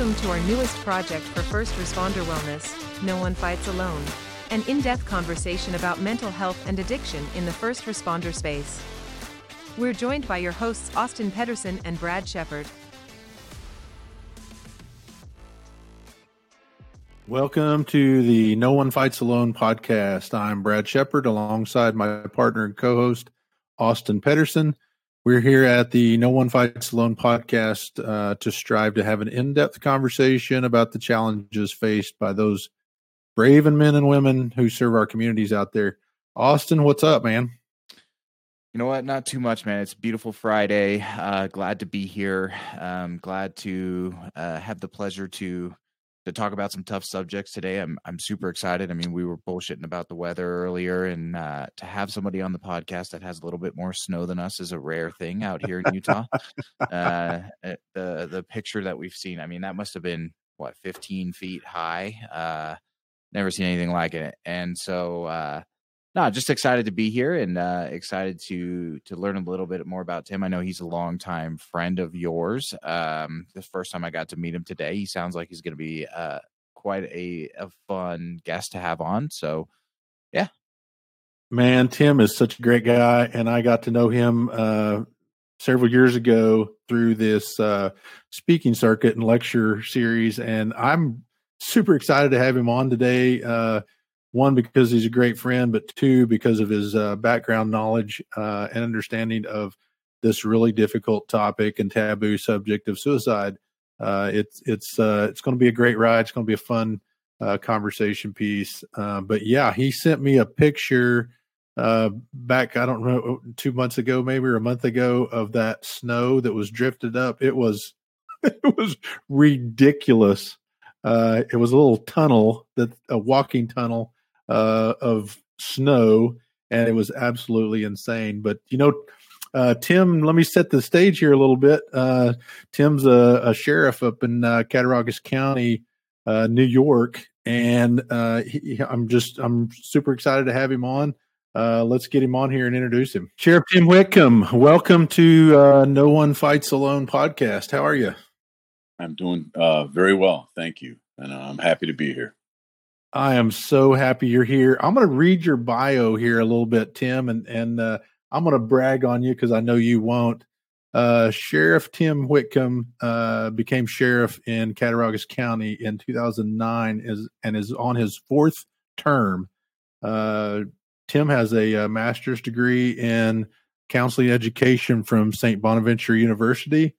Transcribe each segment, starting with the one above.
Welcome to our newest project for first responder wellness No One Fights Alone. An in depth conversation about mental health and addiction in the first responder space. We're joined by your hosts Austin Pedersen and Brad Shepard. Welcome to the No One Fights Alone podcast. I'm Brad Shepard alongside my partner and co host, Austin Pedersen. We're here at the No One Fights Alone podcast uh, to strive to have an in depth conversation about the challenges faced by those brave and men and women who serve our communities out there. Austin, what's up, man? You know what? Not too much, man. It's a beautiful Friday. Uh, glad to be here. Um, glad to uh, have the pleasure to to talk about some tough subjects today. I'm I'm super excited. I mean, we were bullshitting about the weather earlier, and uh, to have somebody on the podcast that has a little bit more snow than us is a rare thing out here in Utah. uh, eh, the the picture that we've seen, I mean, that must have been what 15 feet high. Uh, never seen anything like it, and so uh, no, just excited to be here and uh, excited to to learn a little bit more about Tim. I know he's a longtime friend of yours. Um, the first time I got to meet him today, he sounds like he's going to be uh, quite a, a fun guest to have on. So, yeah, man, Tim is such a great guy, and I got to know him uh, several years ago through this uh, speaking circuit and lecture series, and I'm super excited to have him on today uh, one because he's a great friend, but two because of his uh, background knowledge uh, and understanding of this really difficult topic and taboo subject of suicide. Uh, it's it's uh, it's going to be a great ride. It's going to be a fun uh, conversation piece. Uh, but yeah, he sent me a picture back I don't know two months ago, maybe or a month ago, of that snow that was drifted up. It was it was ridiculous. it was a little tunnel that a walking tunnel uh, of snow, and it was absolutely insane. But you know, uh, Tim, let me set the stage here a little bit. Uh, Tim's a, a, sheriff up in uh, Cattaraugus County, uh, New York, and uh, he, I'm just I'm super excited to have him on. Uh, let's get him on here and introduce him. Sheriff Tim Whitcomb, welcome to No One Fights Alone podcast. How are you? I'm doing very well, thank you, and I'm happy to be here. I am so happy you're here. I'm going to read your bio here a little bit, Tim, and and uh, I'm going to brag on you because I know you won't. Uh, sheriff Tim Whitcomb uh, became sheriff in Cattaraugus County in 2009 is, and is on his fourth term. Uh, Tim has a, a, master's degree in counseling education from St. Bonaventure University,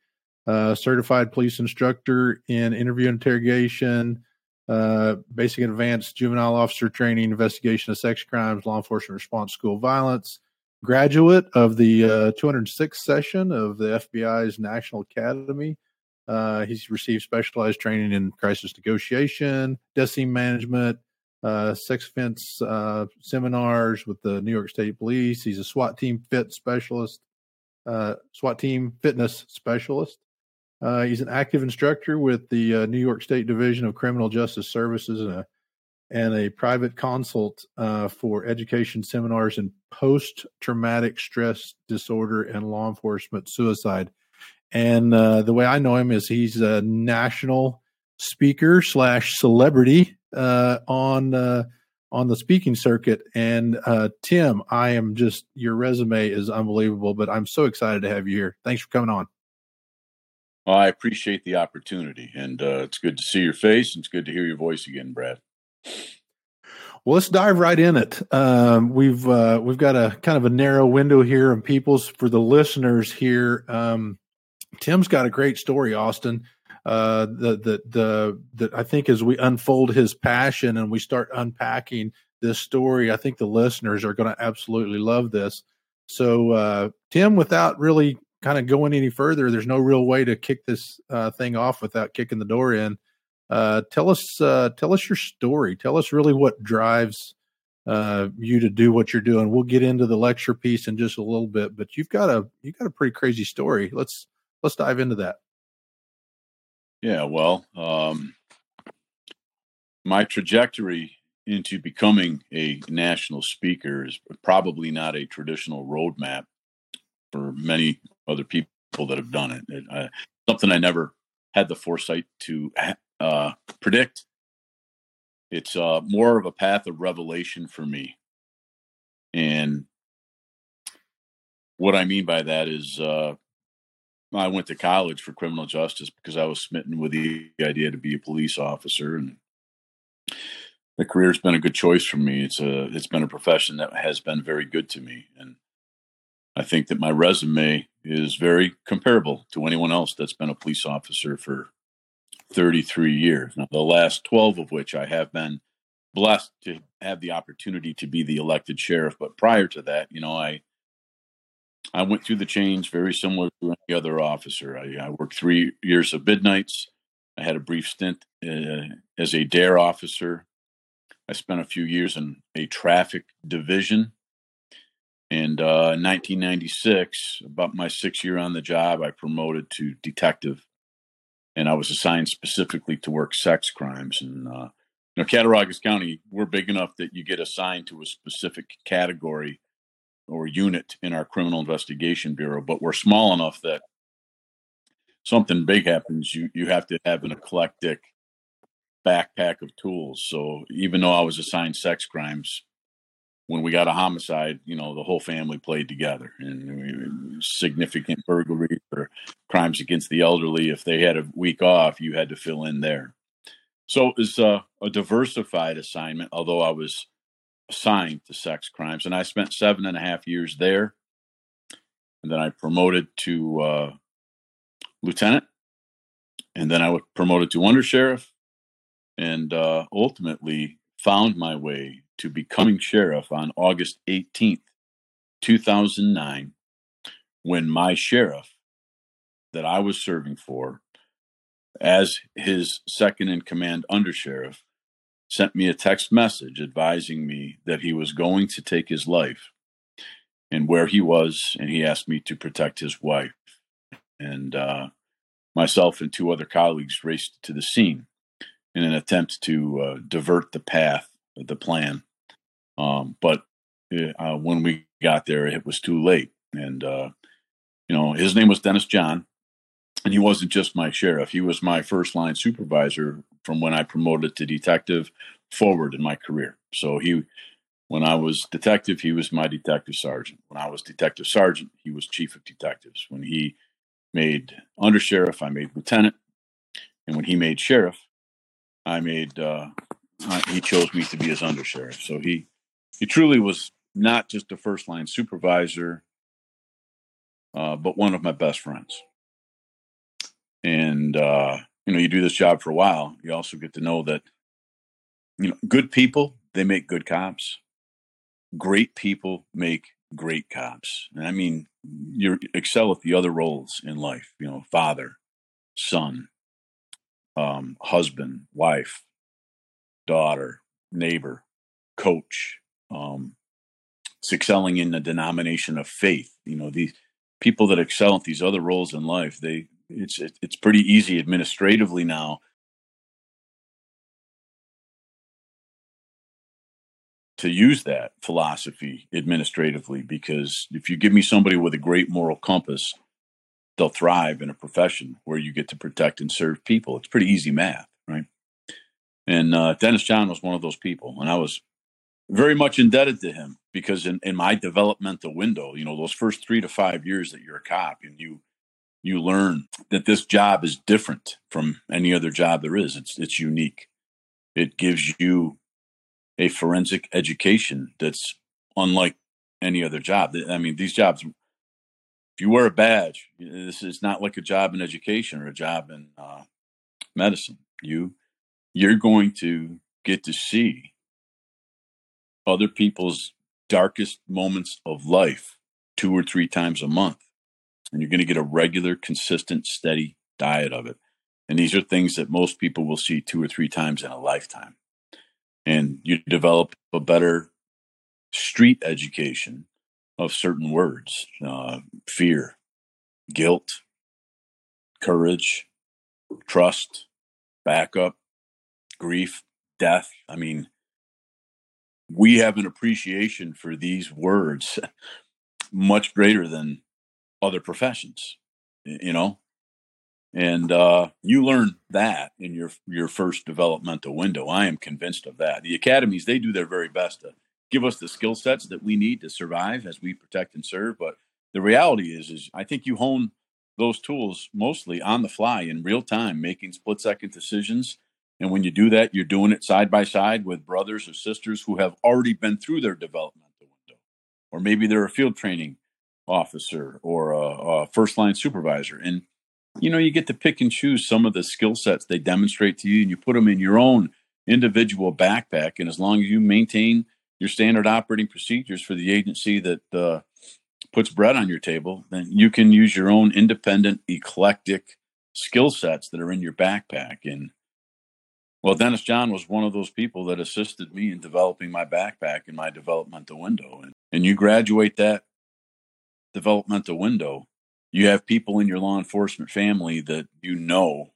uh, certified police instructor in interview interrogation, uh, basic advanced juvenile officer training, investigation of sex crimes, law enforcement response, school violence. Graduate of the uh, 206th session of the FBI's National Academy. Uh, he's received specialized training in crisis negotiation, death management, uh, sex offense uh, seminars with the New York State Police. He's a SWAT team fit specialist, uh, SWAT team fitness specialist. Uh, he's an active instructor with the uh, New York State Division of Criminal Justice Services and a, and a private consult uh, for education seminars in post traumatic stress disorder and law enforcement suicide. And uh, the way I know him is he's a national speaker slash celebrity uh, on uh, on the speaking circuit. And Tim, I am just your resume is unbelievable, but I'm so excited to have you here. Thanks for coming on. Well, I appreciate the opportunity, and uh, it's good to see your face, and it's good to hear your voice again, Brad. Well, let's dive right in it. Um, we've uh, we've got a kind of a narrow window here and people's for the listeners here. Um, Tim's got a great story, Austin. Uh, the the the that I think as we unfold his passion and we start unpacking this story, I think the listeners are going to absolutely love this. So, uh, Tim, without really kind of going any further, there's no real way to kick this uh, thing off without kicking the door in. Uh, tell us, uh, tell us your story. Tell us really what drives uh, you to do what you're doing. We'll get into the lecture piece in just a little bit, but you've got a you got a pretty crazy story. Let's let's dive into that. Yeah, well, um, my trajectory into becoming a national speaker is probably not a traditional roadmap for many other people that have done it. it uh, something I never had the foresight to uh, predict. It's uh, more of a path of revelation for me. And what I mean by that is, uh, I went to college for criminal justice because I was smitten with the idea to be a police officer, and the career's been a good choice for me. It's a it's been a profession that has been very good to me, and I think that my resume is very comparable to anyone else that's been a police officer for 33 years. Now, the last 12 of which I have been blessed to have the opportunity to be the elected sheriff. But prior to that, you know, I I went through the change very similar to any other officer. I, I worked three years of midnights. I had a brief stint uh, as a DARE officer. I spent a few years in a traffic division and uh, in 1996, about my sixth year on the job, I promoted to detective, and I was assigned specifically to work sex crimes. And uh, you know, Cattaraugus County, we're big enough that you get assigned to a specific category or unit in our criminal investigation bureau, but we're small enough that something big happens, you you have to have an eclectic backpack of tools. So even though I was assigned sex crimes, when we got a homicide, you know, the whole family played together and significant burglary or crimes against the elderly. If they had a week off, you had to fill in there. So it was uh, a diversified assignment, although I was assigned to sex crimes. And I spent seven and a half years there. And then I promoted to uh, lieutenant. And then I was promoted to undersheriff and uh, ultimately found my way to becoming sheriff on August 18th, 2009, when my sheriff that I was serving for, as his second in command undersheriff, sent me a text message advising me that he was going to take his life and where he was, and he asked me to protect his wife. And uh, myself and two other colleagues raced to the scene in an attempt to uh, divert the path, of the plan. Um, but eh, uh, when we got there, it was too late. And, uh, you know, his name was Dennis John. And he wasn't just my sheriff, he was my first line supervisor from when I promoted to detective forward in my career. So he, when I was detective, he was my detective sergeant. When I was detective sergeant, he was chief of detectives. When he made undersheriff, I made lieutenant. And when he made sheriff, I made, uh, he chose me to be his undersheriff. So he, he truly was not just a first line supervisor, uh, but one of my best friends. And uh, you know, you do this job for a while, you also get to know that you know, good people they make good cops. Great people make great cops. And I mean, you excel at the other roles in life. You know, father, son, um, husband, wife, daughter, neighbor, coach, um, excelling in the denomination of faith. You know, these people that excel at these other roles in life, they it's it's pretty easy administratively now to use that philosophy administratively because if you give me somebody with a great moral compass they'll thrive in a profession where you get to protect and serve people. It's pretty easy math right? And uh, dennis john was one of those people. And i was very much indebted to him because in, in my developmental window, you know, those first three to five years that you're a cop and you you learn that this job is different from any other job there is. It's it's unique. It gives you a forensic education that's unlike any other job. I mean, these jobs if you wear a badge, this is not like a job in education or a job in uh, medicine. You you're going to get to see other people's darkest moments of life two or three times a month. And you're going to get a regular, consistent, steady diet of it. And these are things that most people will see two or three times in a lifetime. And you develop a better street education of certain words uh, fear, guilt, courage, trust, backup, grief, death. I mean, we have an appreciation for these words much greater than other professions you know And uh, you learn that in your your first developmental window. I am convinced of that. The academies they do their very best to give us the skill sets that we need to survive as we protect and serve. But the reality is, is I think you hone those tools mostly on the fly in real time, making split second decisions. And when you do that, you're doing it side by side with brothers or sisters who have already been through their developmental window, or maybe they're a field training officer or a, a first line supervisor. And you know, you get to pick and choose some of the skill sets they demonstrate to you, and you put them in your own individual backpack. And as long as you maintain your standard operating procedures for the agency that uh, puts bread on your table, then you can use your own independent, eclectic skill sets that are in your backpack. And well, Dennis John was one of those people that assisted me in developing my backpack and my developmental window. And, and you graduate that developmental window, you have people in your law enforcement family that you know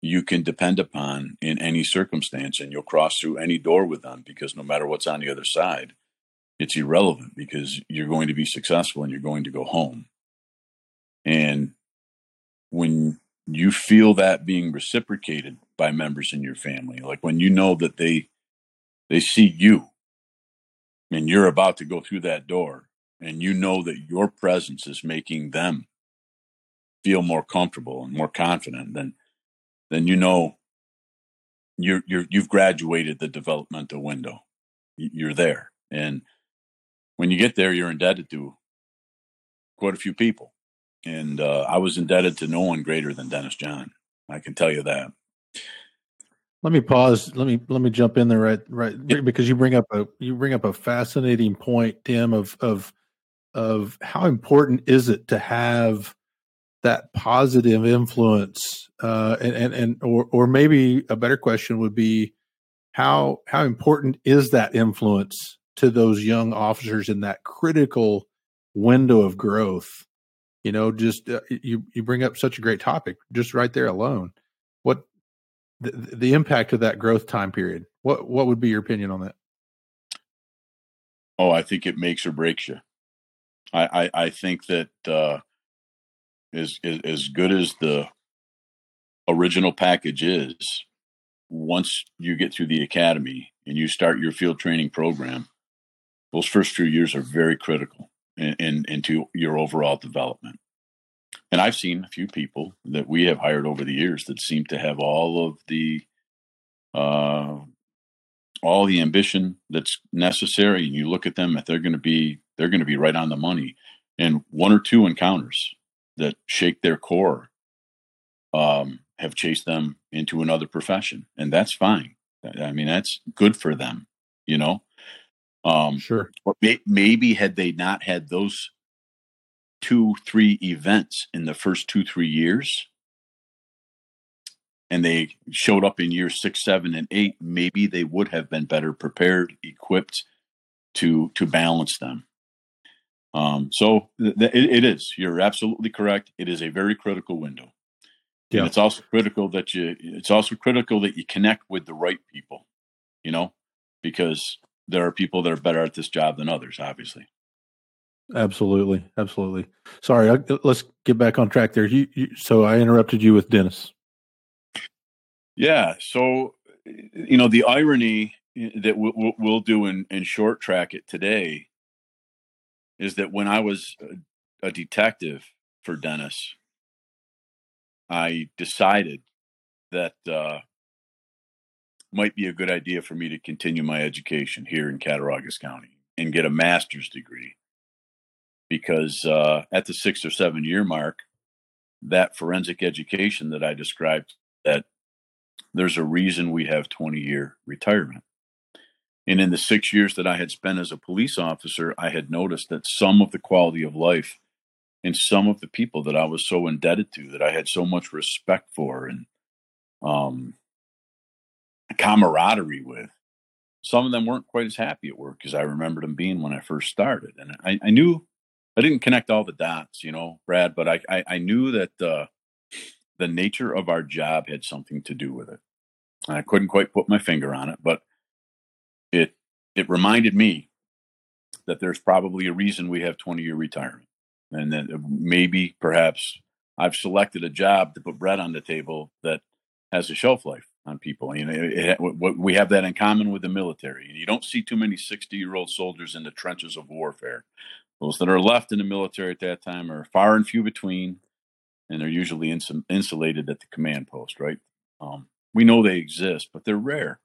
you can depend upon in any circumstance and you'll cross through any door with them because no matter what's on the other side it's irrelevant because you're going to be successful and you're going to go home and when you feel that being reciprocated by members in your family like when you know that they they see you and you're about to go through that door and you know that your presence is making them feel more comfortable and more confident then then you know you're you're you've graduated the developmental window. You're there, and when you get there, you're indebted to quite a few people. And uh, I was indebted to no one greater than Dennis John. I can tell you that. Let me pause. Let me let me jump in there right right because you bring up a you bring up a fascinating point, Tim, of of of how important is it to have that positive influence uh, and, and and or or maybe a better question would be how how important is that influence to those young officers in that critical window of growth? You know just uh, you you bring up such a great topic just right there alone. What the, the impact of that growth time period. What what would be your opinion on that? Oh i think it makes or breaks you. I i, I think that uh as, as as good as the original package is, once you get through the academy and you start your field training program, those first few years are very critical in, in, into your overall development. And I've seen a few people that we have hired over the years that seem to have all of the uh, all the ambition that's necessary, and you look at them, if they're going to be they're going to be right on the money. And one or two encounters that shake their core um, have chased them into another profession, and that's fine. I mean, that's good for them, you know. Um, sure. But may, maybe had they not had those two, three events in the first two, three years, and they showed up in year six, seven, and eight, maybe they would have been better prepared, equipped to to balance them. Um, so th- th- it, is. You're absolutely correct. It is a very critical window. Yeah. And it's also critical that you. It's also critical that you connect with the right people. You know, because there are people that are better at this job than others. Obviously. Absolutely, absolutely. Sorry, I, let's get back on track there. You, you, so I interrupted you with Dennis. Yeah. So, you know, the irony that we'll, we'll do in, in short track it today is that when I was a, a detective for Dennis, I decided that uh, might be a good idea for me to continue my education here in Cattaraugus County and get a master's degree. Because uh, at the six or seven year mark, that forensic education that I described, that there's a reason we have 20 year retirement. And in the six years that I had spent as a police officer, I had noticed that some of the quality of life and some of the people that I was so indebted to, that I had so much respect for and um, camaraderie with, some of them weren't quite as happy at work as I remembered them being when I first started. And I, I knew I didn't connect all the dots, you know, Brad, but I, I, I knew that uh, the nature of our job had something to do with it. And I couldn't quite put my finger on it, but it it reminded me that there's probably a reason we have 20 year retirement and that maybe perhaps I've selected a job to put bread on the table that has a shelf life on people. You know, it, it, we have that in common with the military. You don't see too many 60 year old soldiers in the trenches of warfare. Those that are left in the military at that time are far and few between, and they're usually ins- insulated at the command post, right? Um, we know they exist, but they're rare.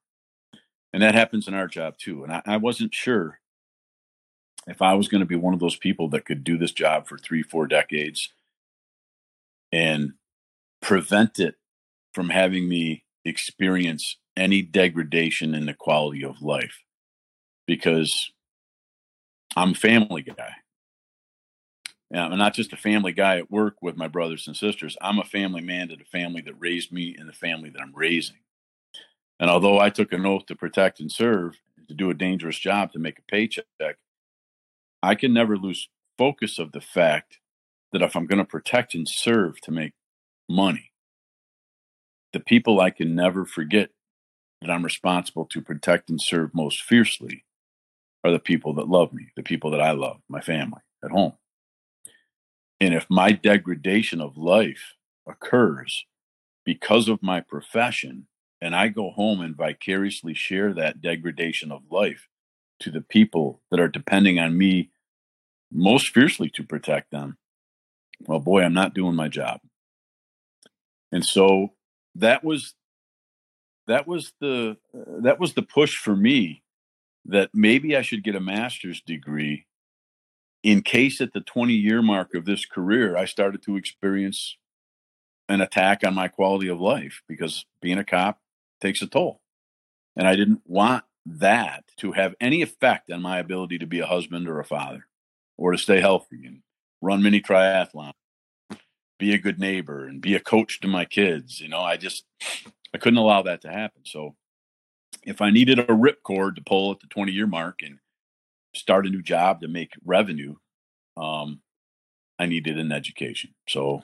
And that happens in our job too. And I, I wasn't sure if I was going to be one of those people that could do this job for three, four decades and prevent it from having me experience any degradation in the quality of life because I'm a family guy. Um, and I'm not just a family guy at work with my brothers and sisters. I'm a family man to the family that raised me and the family that I'm raising. And although I took an oath to protect and serve, to do a dangerous job to make a paycheck, I can never lose focus of the fact that if I'm going to protect and serve to make money, the people I can never forget that I'm responsible to protect and serve most fiercely are the people that love me, the people that I love, my family at home. And if my degradation of life occurs because of my profession, and I go home and vicariously share that degradation of life to the people that are depending on me most fiercely to protect them, well, boy, I'm not doing my job. And so that was that was the uh, that was the push for me that maybe I should get a master's degree in case at the 20 year mark of this career I started to experience an attack on my quality of life because being a cop takes a toll. And I didn't want that to have any effect on my ability to be a husband or a father or to stay healthy and run mini triathlon, be a good neighbor and be a coach to my kids. You know, I just, I couldn't allow that to happen. So if I needed a ripcord to pull at the 20 year mark and start a new job to make revenue, um, I needed an education. So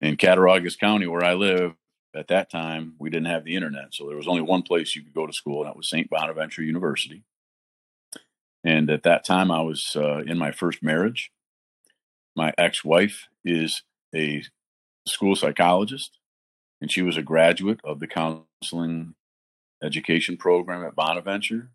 in Cattaraugus County, where I live, at that time, we didn't have the internet. So there was only one place you could go to school, and that was St. Bonaventure University. And at that time, I was uh, in my first marriage. My ex wife is a school psychologist, and she was a graduate of the counseling education program at Bonaventure.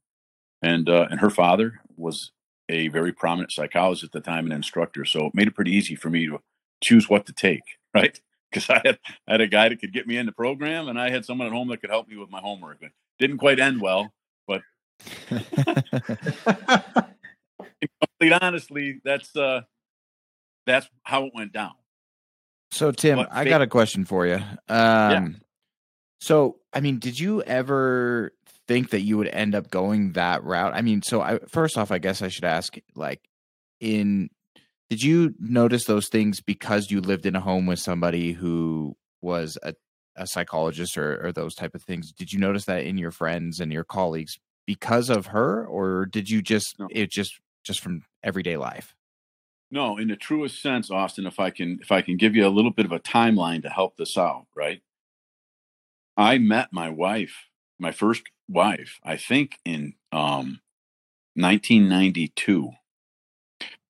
And, uh, and her father was a very prominent psychologist at the time and instructor. So it made it pretty easy for me to choose what to take, right? because I had I had a guy that could get me in the program, and I had someone at home that could help me with my homework. It didn't quite end well, but honestly, that's uh, that's how it went down. So Tim, but I got a question for you. Um, yeah. So I mean, did you ever think that you would end up going that route? I mean, so I first off, I guess I should ask, like, in did you notice those things because you lived in a home with somebody who was a, a psychologist or, or those type of things? Did you notice that in your friends and your colleagues because of her, or did you just no. it just just from everyday life? No, in the truest sense, Austin. If I can, if I can give you a little bit of a timeline to help this out, right? I met my wife, my first wife, I think in um, 1992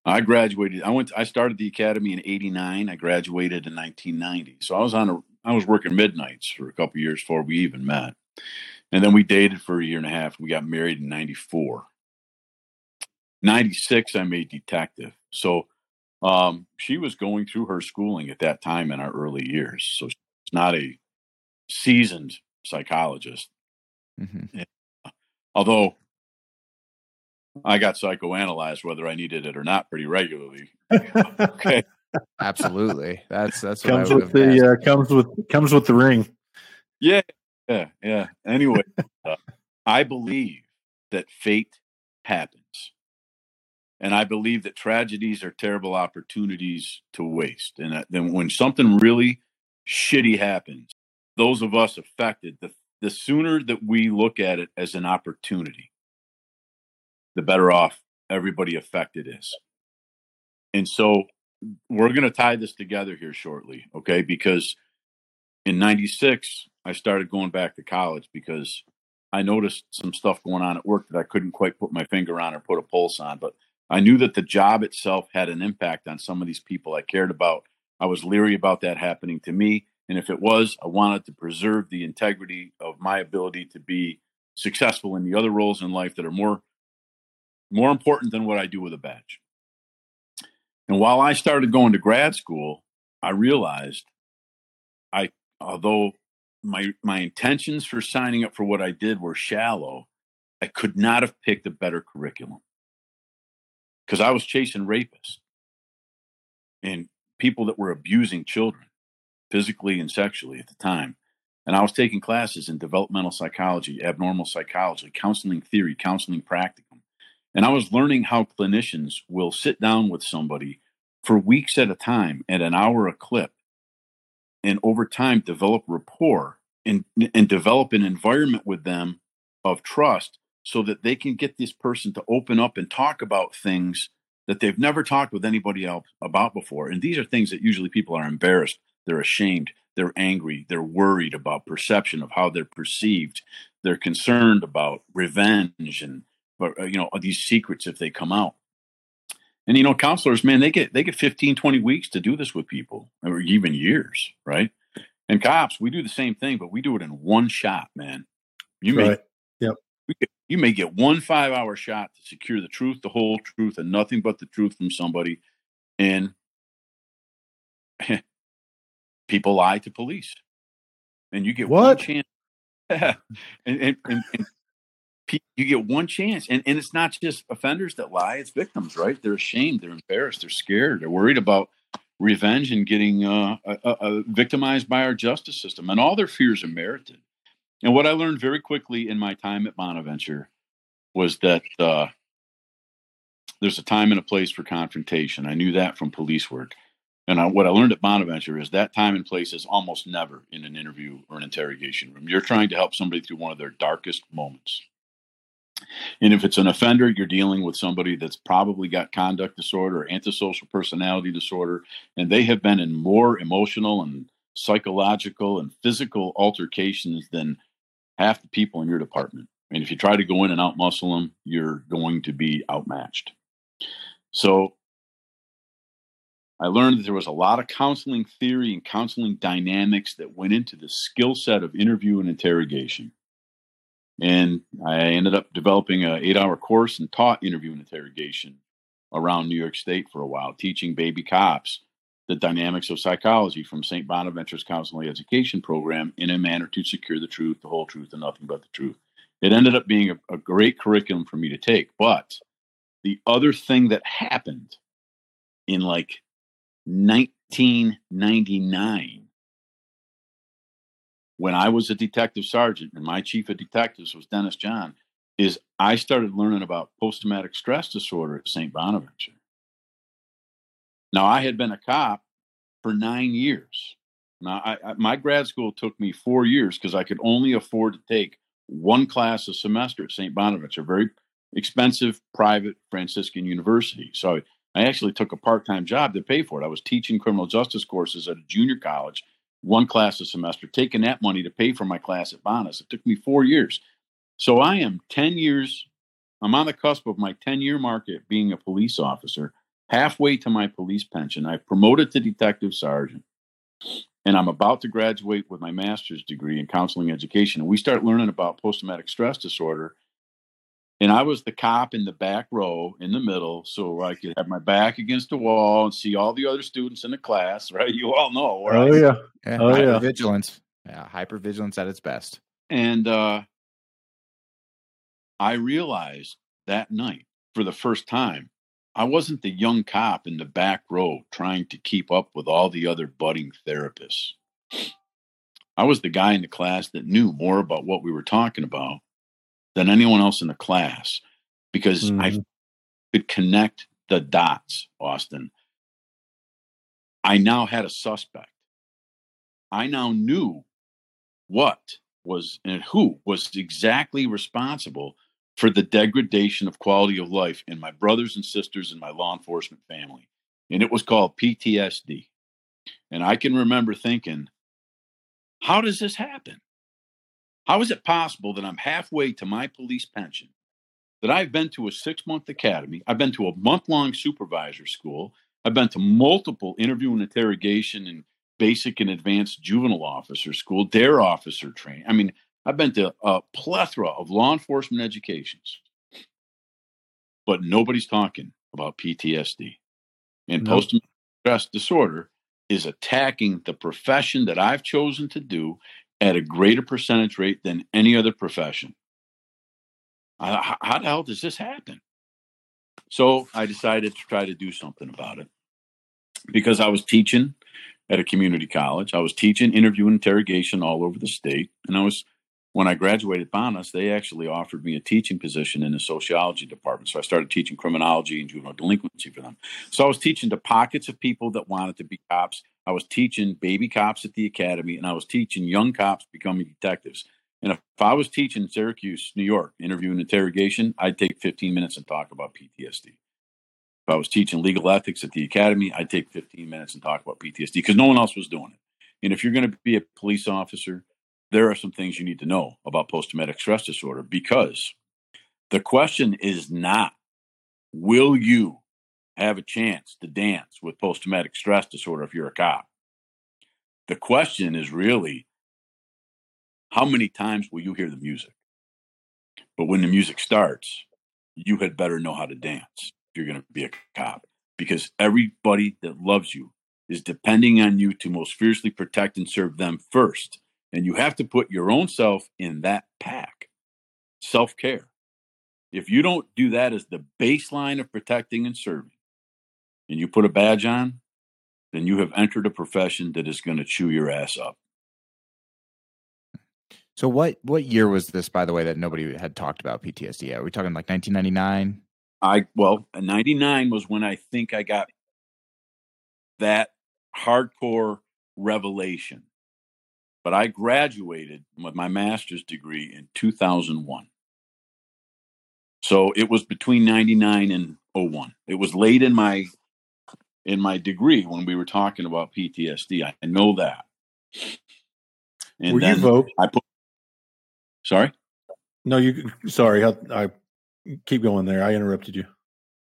I graduated. I went. I started the academy in '89. I graduated in 1990. So I was on a. I was working midnights for a couple years before we even met, and then we dated for a year and a half. We got married in '94. '96, I made detective. So um, she was going through her schooling at that time in our early years. So she's not a seasoned psychologist. Mm-hmm. Although I got psychoanalyzed whether I needed it or not pretty regularly. okay. Absolutely. That's that's comes with the uh, comes with comes with the ring. Yeah, yeah, yeah. Anyway, uh, I believe that fate happens, and I believe that tragedies are terrible opportunities to waste. And then when something really shitty happens, those of us affected, the the sooner that we look at it as an opportunity, the better off everybody affected is. And so we're going to tie this together here shortly, okay? Because in 96, I started going back to college because I noticed some stuff going on at work that I couldn't quite put my finger on or put a pulse on. But I knew that the job itself had an impact on some of these people I cared about I was leery about that happening to me. And if it was, I wanted to preserve the integrity of my ability to be successful in the other roles in life that are more more important than what I do with a badge. And while I started going to grad school, I realized I although my my intentions for signing up for what I did were shallow, I could not have picked a better curriculum. Cuz I was chasing rapists and people that were abusing children physically and sexually at the time. And I was taking classes in developmental psychology, abnormal psychology, counseling theory, counseling practicum. And I was learning how clinicians will sit down with somebody for weeks at a time at an hour a clip and over time develop rapport and, and develop an environment with them of trust so that they can get this person to open up and talk about things that they've never talked with anybody else about before. And these are things that usually people are embarrassed, they're ashamed, they're angry, they're worried about perception of how they're perceived, they're concerned about revenge and but uh, you know these secrets if they come out. And you know counselors, man, they get they get 15 20 weeks to do this with people or even years, right? And cops, we do the same thing, but we do it in one shot, man. You right. may, yep. you may get one five hour shot to secure the truth, the whole truth, and nothing but the truth from somebody. And people lie to police, and you get what? one chance. and, and, and, and you get one chance, and, and it's not just offenders that lie; it's victims, right? They're ashamed, they're embarrassed, they're scared, they're worried about revenge and getting uh, uh, uh, victimized by our justice system, and all their fears are merited. And what I learned very quickly in my time at Bonaventure was that uh, there's a time and a place for confrontation. I knew that from police work. And I, what I learned at Bonaventure is that time and place is almost never in an interview or an interrogation room. You're trying to help somebody through one of their darkest moments. And if it's an offender, you're dealing with somebody that's probably got conduct disorder or antisocial personality disorder, and they have been in more emotional and psychological and physical altercations than half the people in your department. And if you try to go in and outmuscle them, you're going to be outmatched. So I learned that there was a lot of counseling theory and counseling dynamics that went into the skill set of interview and interrogation. And I ended up developing an eight hour course and taught interview and interrogation around New York State for a while, teaching baby cops the dynamics of psychology from St. Bonaventure's counseling education program in a manner to secure the truth, the whole truth, and nothing but the truth. It ended up being a, a great curriculum for me to take. But the other thing that happened in like 1999 when I was a detective sergeant and my chief of detectives was Dennis John, is I started learning about post traumatic stress disorder at St. Bonaventure. Now, I had been a cop for nine years. Now, I, I, my grad school took me four years because I could only afford to take one class a semester at St. Bonaventure, very expensive private Franciscan university. So I actually took a part time job to pay for it. I was teaching criminal justice courses at a junior college one class a semester, taking that money to pay for my class at Bonus. It took me four years. So I am 10 years, I'm on the cusp of my 10 year mark at being a police officer, halfway to my police pension. I've promoted to detective sergeant, and I'm about to graduate with my master's degree in counseling education. And we start learning about post traumatic stress disorder and I was the cop in the back row in the middle, so I could have my back against the wall and see all the other students in the class. Right? You all know. Right? Oh yeah. yeah. Oh yeah. Vigilance. Yeah. Hypervigilance at its best. And uh, I realized that night for the first time, I wasn't the young cop in the back row trying to keep up with all the other budding therapists. I was the guy in the class that knew more about what we were talking about than anyone else in the class because mm-hmm. I could connect the dots, Austin. I now had a suspect. I now knew what was and who was exactly responsible for the degradation of quality of life in my brothers and sisters in my law enforcement family. And it was called PTSD. And I can remember thinking, how does this happen? How is it possible that I'm halfway to my police pension, that I've been to a six month academy, I've been to a month long supervisor school, I've been to multiple interview and interrogation and basic and advanced juvenile officer school, DARE officer training. I mean, I've been to a plethora of law enforcement educations, but nobody's talking about PTSD. And nope. post stress disorder is attacking the profession that I've chosen to do at a greater percentage rate than any other profession. Uh, how the hell does this happen? So I decided to try to do something about it because I was teaching at a community college. I was teaching interview and interrogation all over the state. And I was, when I graduated Bonus, they actually offered me a teaching position in the sociology department. So I started teaching criminology and juvenile delinquency for them. So I was teaching to pockets of people that wanted to be cops. I was teaching baby cops at the academy, and I was teaching young cops becoming detectives. And if I was teaching Syracuse, New York, interview and interrogation, I'd take 15 minutes and talk about PTSD. If I was teaching legal ethics at the academy, I'd take 15 minutes and talk about PTSD because no one else was doing it. And if you're going to be a police officer, there are some things you need to know about post traumatic stress disorder because the question is not, will you have a chance to dance with post traumatic stress disorder if you're a cop? The question is really, how many times will you hear the music? But when the music starts, you had better know how to dance if you're going to be a cop because everybody that loves you is depending on you to most fiercely protect and serve them first. And you have to put your own self in that pack. Self care. If you don't do that as the baseline of protecting and serving, and you put a badge on, then you have entered a profession that is going to chew your ass up. So what what year was this, by the way, that nobody had talked about PTSD? Are we talking like 1999? I well, 99 was when I think I got that hardcore revelation. But I graduated with my master's degree in 2001. So it was between 99 and 01. It was late in my in my degree when we were talking about PTSD. I know that. And were you vote? I put Sorry? No, you sorry. I, I keep going there. I interrupted you.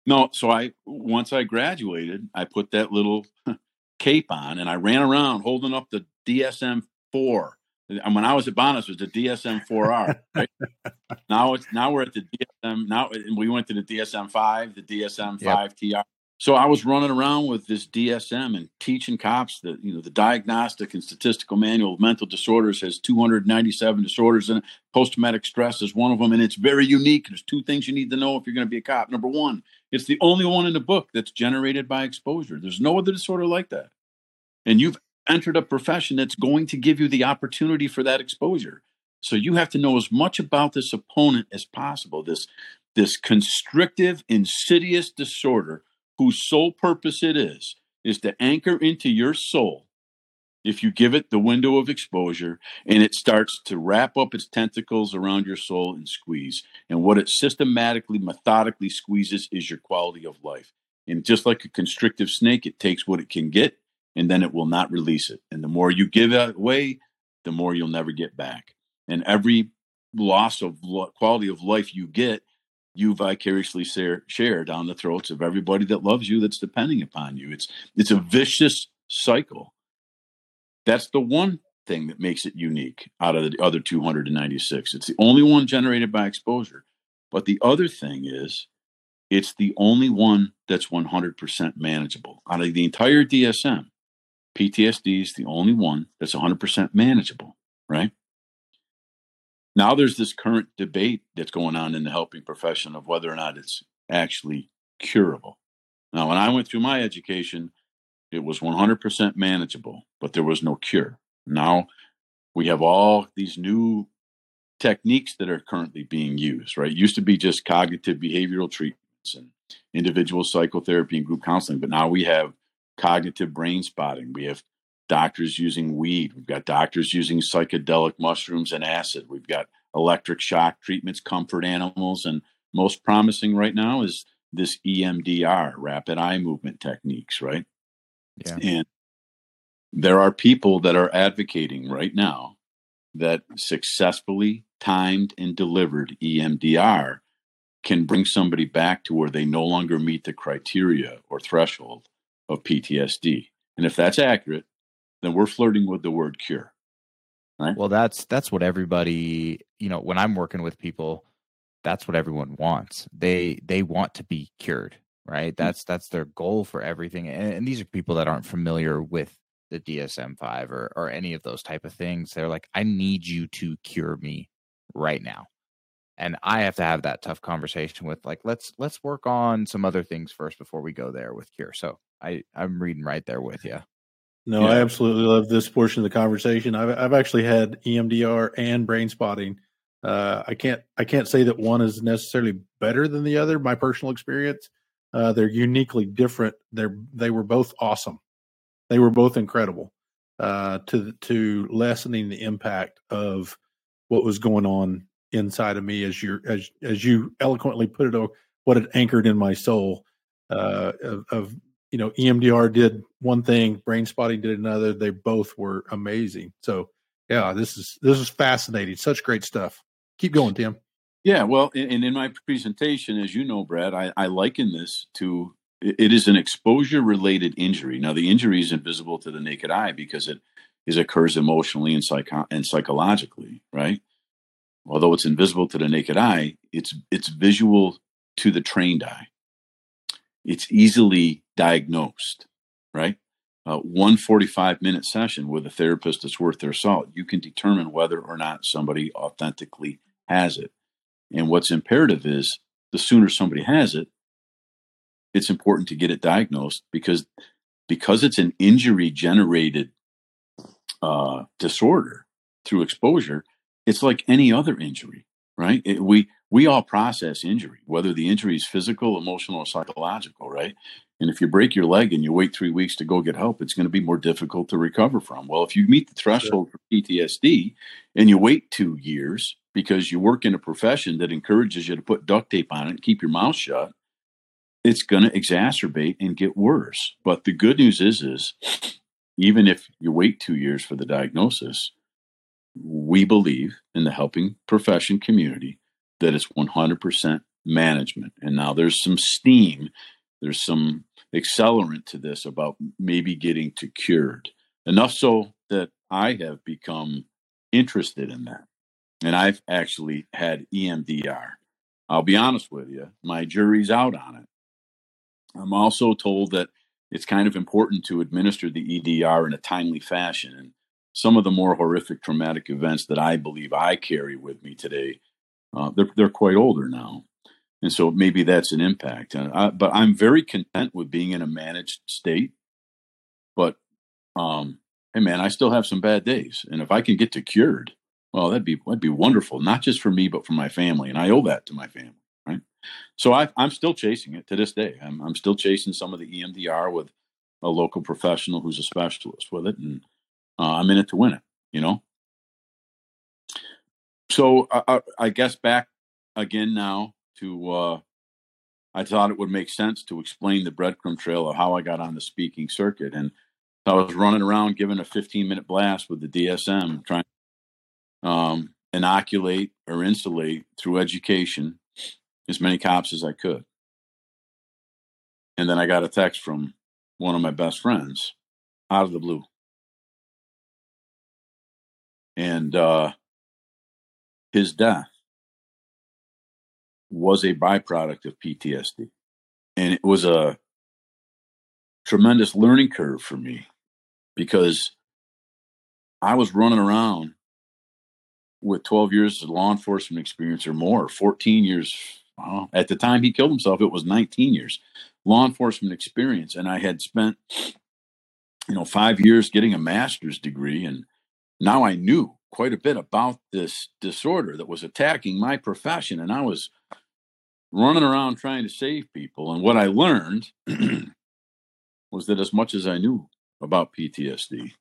No, so I once I graduated, I put that little cape on and I ran around holding up the DSM four. And when I was at Bonus, it was the DSM four R. Right? now it's now we're at the DSM. Now we went to the DSM five, the DSM five yep. TR. So I was running around with this DSM and teaching cops that you know the Diagnostic and Statistical Manual of Mental Disorders has 297 disorders and post traumatic stress is one of them, and it's very unique. There's two things you need to know if you're going to be a cop. Number one, it's the only one in the book that's generated by exposure. There's no other disorder like that, and you've entered a profession that's going to give you the opportunity for that exposure. So you have to know as much about this opponent as possible. This this constrictive, insidious disorder whose sole purpose it is, is to anchor into your soul if you give it the window of exposure and it starts to wrap up its tentacles around your soul and squeeze. And what it systematically, methodically squeezes is your quality of life. And just like a constrictive snake, it takes what it can get and then it will not release it. And the more you give it away, the more you'll never get back. And every loss of quality of life you get you vicariously share, share down the throats of everybody that loves you that's depending upon you. It's it's a vicious cycle. That's the one thing that makes it unique out of the other 296 it's the only one generated by exposure. But the other thing is it's the only one that's 100% manageable. Out of the entire dsm ptsd is the only one that's 100% manageable right now there's this current debate that's going on in the helping profession of whether or not it's actually curable. Now, when I went through my education, it was 100% manageable, but there was no cure. Now we have all these new techniques that are currently being used, right? It used to be just cognitive behavioral treatments and individual psychotherapy and group counseling, but now we have cognitive brain spotting. We have doctors using weed. We've got doctors using psychedelic mushrooms and acid. We've got electric shock treatments, comfort animals, and most promising right now is this EMDR, rapid eye movement techniques, right? Yeah. And there are people that are advocating right now that successfully timed and delivered EMDR can bring somebody back to where they no longer meet the criteria or threshold of PTSD. And if that's accurate, then we're flirting with the word cure. Right? Well, that's that's what everybody, you know, when I'm working with people, that's what everyone wants. They they want to be cured, right? Mm-hmm. That's that's their goal for everything. And, and these are people that aren't familiar with the DSM-5 or or any of those type of things. They're like, I need you to cure me right now. And I have to have that tough conversation with like, let's let's work on some other things first before we go there with cure. So I I'm reading right there with you. No, yeah. I absolutely love this portion of the conversation. I've I've actually had EMDR and brain spotting. Uh, I can't I can't say that one is necessarily better than the other. My personal experience, uh, they're uniquely different. They're they were both awesome. They were both incredible uh, to to lessening the impact of what was going on inside of me, as you as as you eloquently put it, what it anchored in my soul uh, of, of you know EMDR did one thing, brain spotting did another. They both were amazing. So yeah, this is this is fascinating. Such great stuff. Keep going, Tim. Yeah, well, and in my presentation, as you know, Brad, I, I liken this to it is an exposure related injury. Now, the injury is invisible to the naked eye because it is occurs emotionally and, psycho- and psychologically, right? Although it's invisible to the naked eye, it's it's visual to the trained eye. It's easily diagnosed, right? Uh, one 45 minute session with a therapist that's worth their salt, you can determine whether or not somebody authentically has it. And what's imperative is the sooner somebody has it, it's important to get it diagnosed because because it's an injury generated uh, disorder through exposure. It's like any other injury, right? It, we we all process injury, whether the injury is physical, emotional, or psychological, right? And if you break your leg and you wait three weeks to go get help, it's going to be more difficult to recover from. Well, if you meet the threshold sure. for PTSD and you wait two years because you work in a profession that encourages you to put duct tape on it and keep your mouth shut, it's going to exacerbate and get worse. But the good news is, is even if you wait two years for the diagnosis, we believe in the helping profession community that it's 100% management. And now there's some steam, there's some accelerant to this about maybe getting to cured. Enough so that I have become interested in that. And I've actually had EMDR. I'll be honest with you, my jury's out on it. I'm also told that it's kind of important to administer the EMDR in a timely fashion. And some of the more horrific traumatic events that I believe I carry with me today, uh, they're, they're quite older now. And so maybe that's an impact. I, but I'm very content with being in a managed state. But um, hey, man, I still have some bad days. And if I can get to cured, well, that'd be that'd be wonderful, not just for me, but for my family. And I owe that to my family. Right? So I, am still chasing it to this day. I'm, I'm, still chasing some of the EMDR with a local professional who's a specialist with it, and uh, I'm in it to win it. You know. So I, I guess back again now to. Uh, I thought it would make sense to explain the breadcrumb trail of how I got on the speaking circuit, and I was running around giving a 15 minute blast with the DSM, trying to um, inoculate or insulate through education as many cops as I could. And then I got a text from one of my best friends out of the blue. And uh, his death was a byproduct of PTSD. And it was a tremendous learning curve for me because I was running around with 12 years of law enforcement experience or more, 14 years well, at the time he killed himself, it was 19 years law enforcement experience, and I had spent, you know, five years getting a master's degree, and now I knew quite a bit about this disorder that was attacking my profession, and I was running around trying to save people. And what I learned was that as much as I knew about PTSD,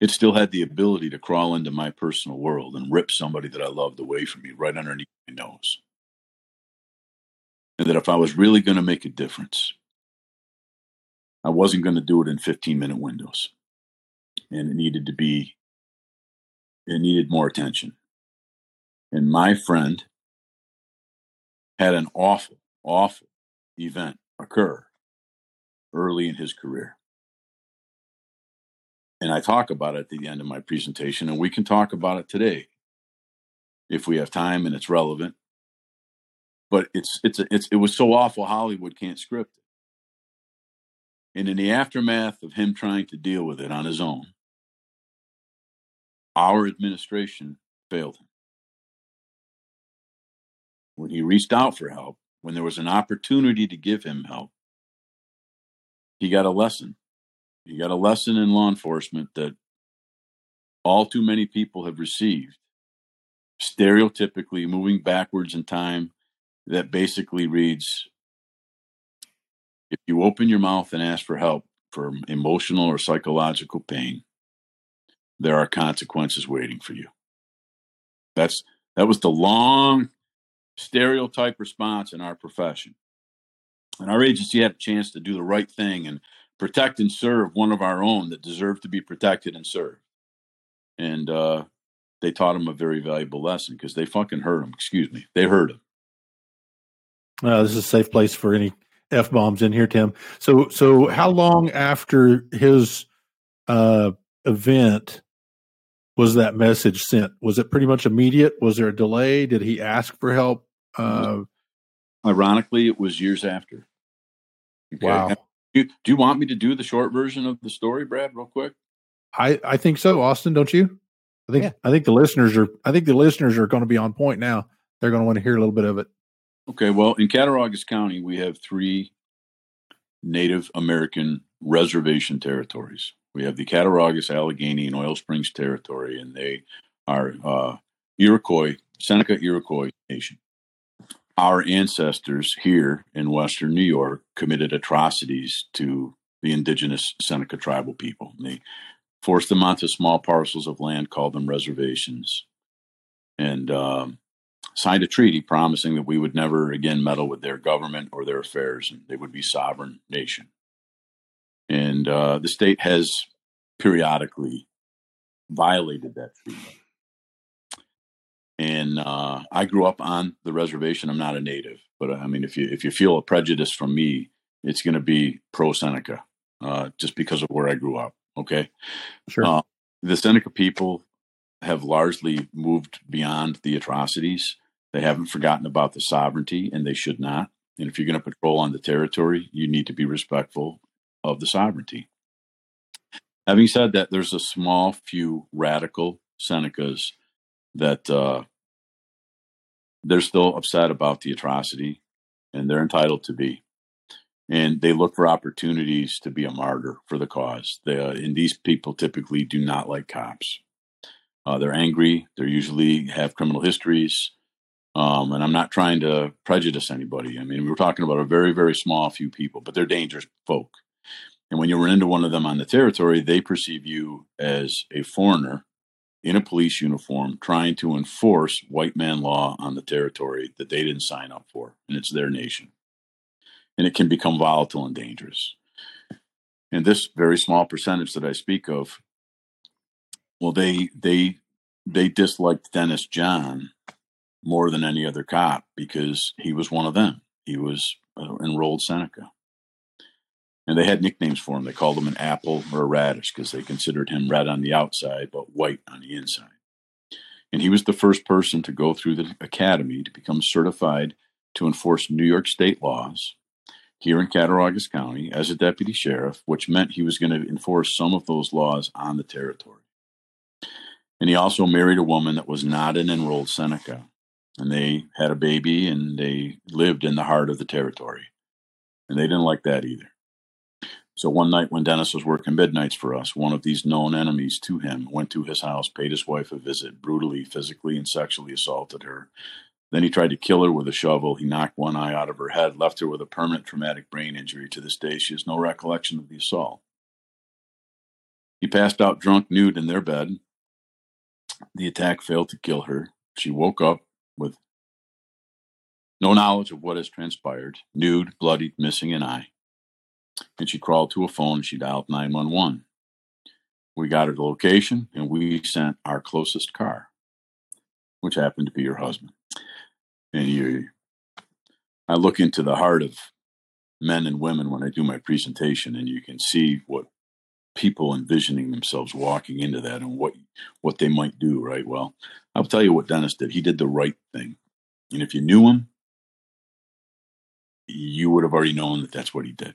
it still had the ability to crawl into my personal world and rip somebody that I loved away from me right underneath my nose and that if I was really going to make a difference, I wasn't going to do it in 15 minute windows. And it needed to be, it needed more attention. And my friend had an awful, awful event occur early in his career. And I talk about it at the end of my presentation, and we can talk about it today if we have time and it's relevant. But it's it's it's it was so awful Hollywood can't script it. And in the aftermath of him trying to deal with it on his own, our administration failed him. When he reached out for help, when there was an opportunity to give him help, he got a lesson. He got a lesson in law enforcement that all too many people have received, stereotypically moving backwards in time, that basically reads if you open your mouth and ask for help for emotional or psychological pain, there are consequences waiting for you. That's that was the long stereotype response in our profession. And our agency had a chance to do the right thing and protect and serve one of our own that deserved to be protected and served. And uh, they taught him a very valuable lesson because they fucking hurt him. Excuse me, they hurt him. Uh, this is a safe place for any f bombs in here, Tim. So, so how long after his uh, event was that message sent? Was it pretty much immediate? Was there a delay? Did he ask for help? Uh, Ironically, it was years after. Okay. Wow. Do, do you want me to do the short version of the story, Brad, real quick? I, I think so, Austin. Don't you? I think yeah. I think the listeners are I think the listeners are going to be on point now. They're going to want to hear a little bit of it. Okay, well, in Cattaraugus County, we have three Native American reservation territories. We have the Cattaraugus, Allegany, and Oil Springs Territory, and they are uh, Iroquois, Seneca Iroquois Nation. Our ancestors here in Western New York committed atrocities to the indigenous Seneca tribal people. They forced them onto small parcels of land, called them reservations, and um, signed a treaty promising that we would never again meddle with their government or their affairs, and they would be sovereign nation. And uh, the state has periodically violated that treaty. And uh, I grew up on the reservation. I'm not a native, but I mean, if you if you feel a prejudice from me, it's going to be pro Seneca, uh, just because of where I grew up. Okay, sure. Uh, the Seneca people have largely moved beyond the atrocities. They haven't forgotten about the sovereignty, and they should not. And if you're going to patrol on the territory, you need to be respectful of the sovereignty. Having said that, there's a small few radical Senecas that uh, they're still upset about the atrocity, and they're entitled to be. And they look for opportunities to be a martyr for the cause. They, uh, and these people typically do not like cops. Uh, they're angry. They usually have criminal histories. Um, and I'm not trying to prejudice anybody. I mean, we're talking about a very, very small few people, but they're dangerous folk. And when you run into one of them on the territory, they perceive you as a foreigner in a police uniform trying to enforce white man law on the territory that they didn't sign up for, and it's their nation. And it can become volatile and dangerous. And this very small percentage that I speak of, well, they they they disliked Dennis John more than any other cop because he was one of them. He was uh, enrolled Seneca. And they had nicknames for him. They called him an apple or a radish because they considered him red on the outside but white on the inside. And he was the first person to go through the academy to become certified to enforce New York state laws here in Cattaraugus County as a deputy sheriff, which meant he was going to enforce some of those laws on the territory. And he also married a woman that was not an enrolled Seneca. And they had a baby and they lived in the heart of the territory. And they didn't like that either. So one night when Dennis was working midnights for us, one of these known enemies to him went to his house, paid his wife a visit, brutally, physically, and sexually assaulted her. Then he tried to kill her with a shovel. He knocked one eye out of her head, left her with a permanent traumatic brain injury. To this day, she has no recollection of the assault. He passed out drunk, nude in their bed. The attack failed to kill her. She woke up with no knowledge of what has transpired, nude, bloodied, missing an eye and she crawled to a phone she dialed 911. We got her the location and we sent our closest car, which happened to be her husband. And you, I look into the heart of men and women when I do my presentation, and you can see what people envisioning themselves walking into that and what what they might do. Right. Well, I'll tell you what Dennis did. He did the right thing, and if you knew him, you would have already known that that's what he did.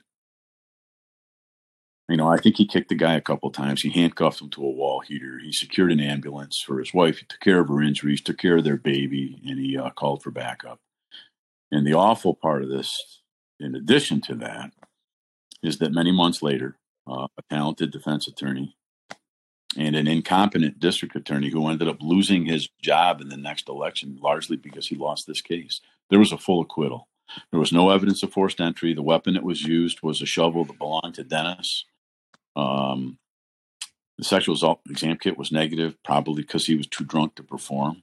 You know, I think he kicked the guy a couple times. He handcuffed him to a wall heater. He secured an ambulance for his wife. He took care of her injuries, took care of their baby, and he uh, called for backup. And the awful part of this, in addition to that, is that many months later, uh, a talented defense attorney and an incompetent district attorney who ended up losing his job in the next election largely because he lost this case. There was a full acquittal. There was no evidence of forced entry. The weapon that was used was a shovel that belonged to Dennis. Um, the sexual assault exam kit was negative, probably because he was too drunk to perform.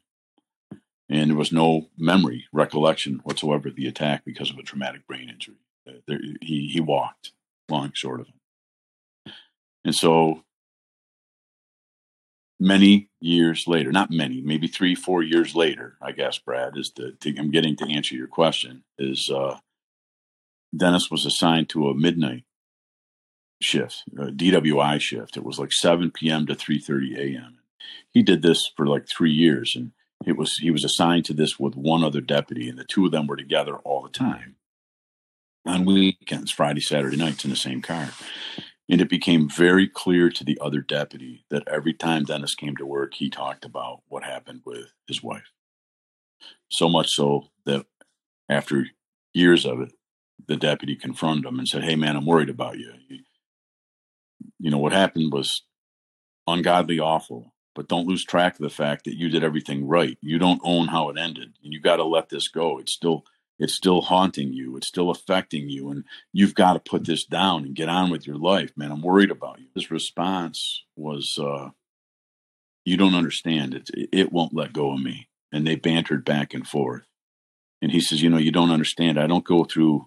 And there was no memory, recollection whatsoever of the attack because of a traumatic brain injury. There, he, he walked, long short of it. And so many years later, not many, maybe three, four years later, I guess, Brad, is the, to, I'm getting to answer your question, is uh, Dennis was assigned to a midnight shift, uh, a DWI shift. It was like 7 p.m. to 3:30 a.m. He did this for like three years, and it was he was assigned to this with one other deputy, and the two of them were together all the time on weekends, Friday, Saturday nights in the same car. And it became very clear to the other deputy that every time Dennis came to work, he talked about what happened with his wife. So much so that after years of it, the deputy confronted him and said, Hey, man, I'm worried about you you know, what happened was ungodly awful, but don't lose track of the fact that you did everything right. You don't own how it ended, and you got to let this go. It's still it's still haunting you. It's still affecting you, and you've got to put this down and get on with your life, man. I'm worried about you. His response was, uh, "You don't understand. It it won't let go of me." And they bantered back and forth. And he says, "You know, you don't understand. I don't go through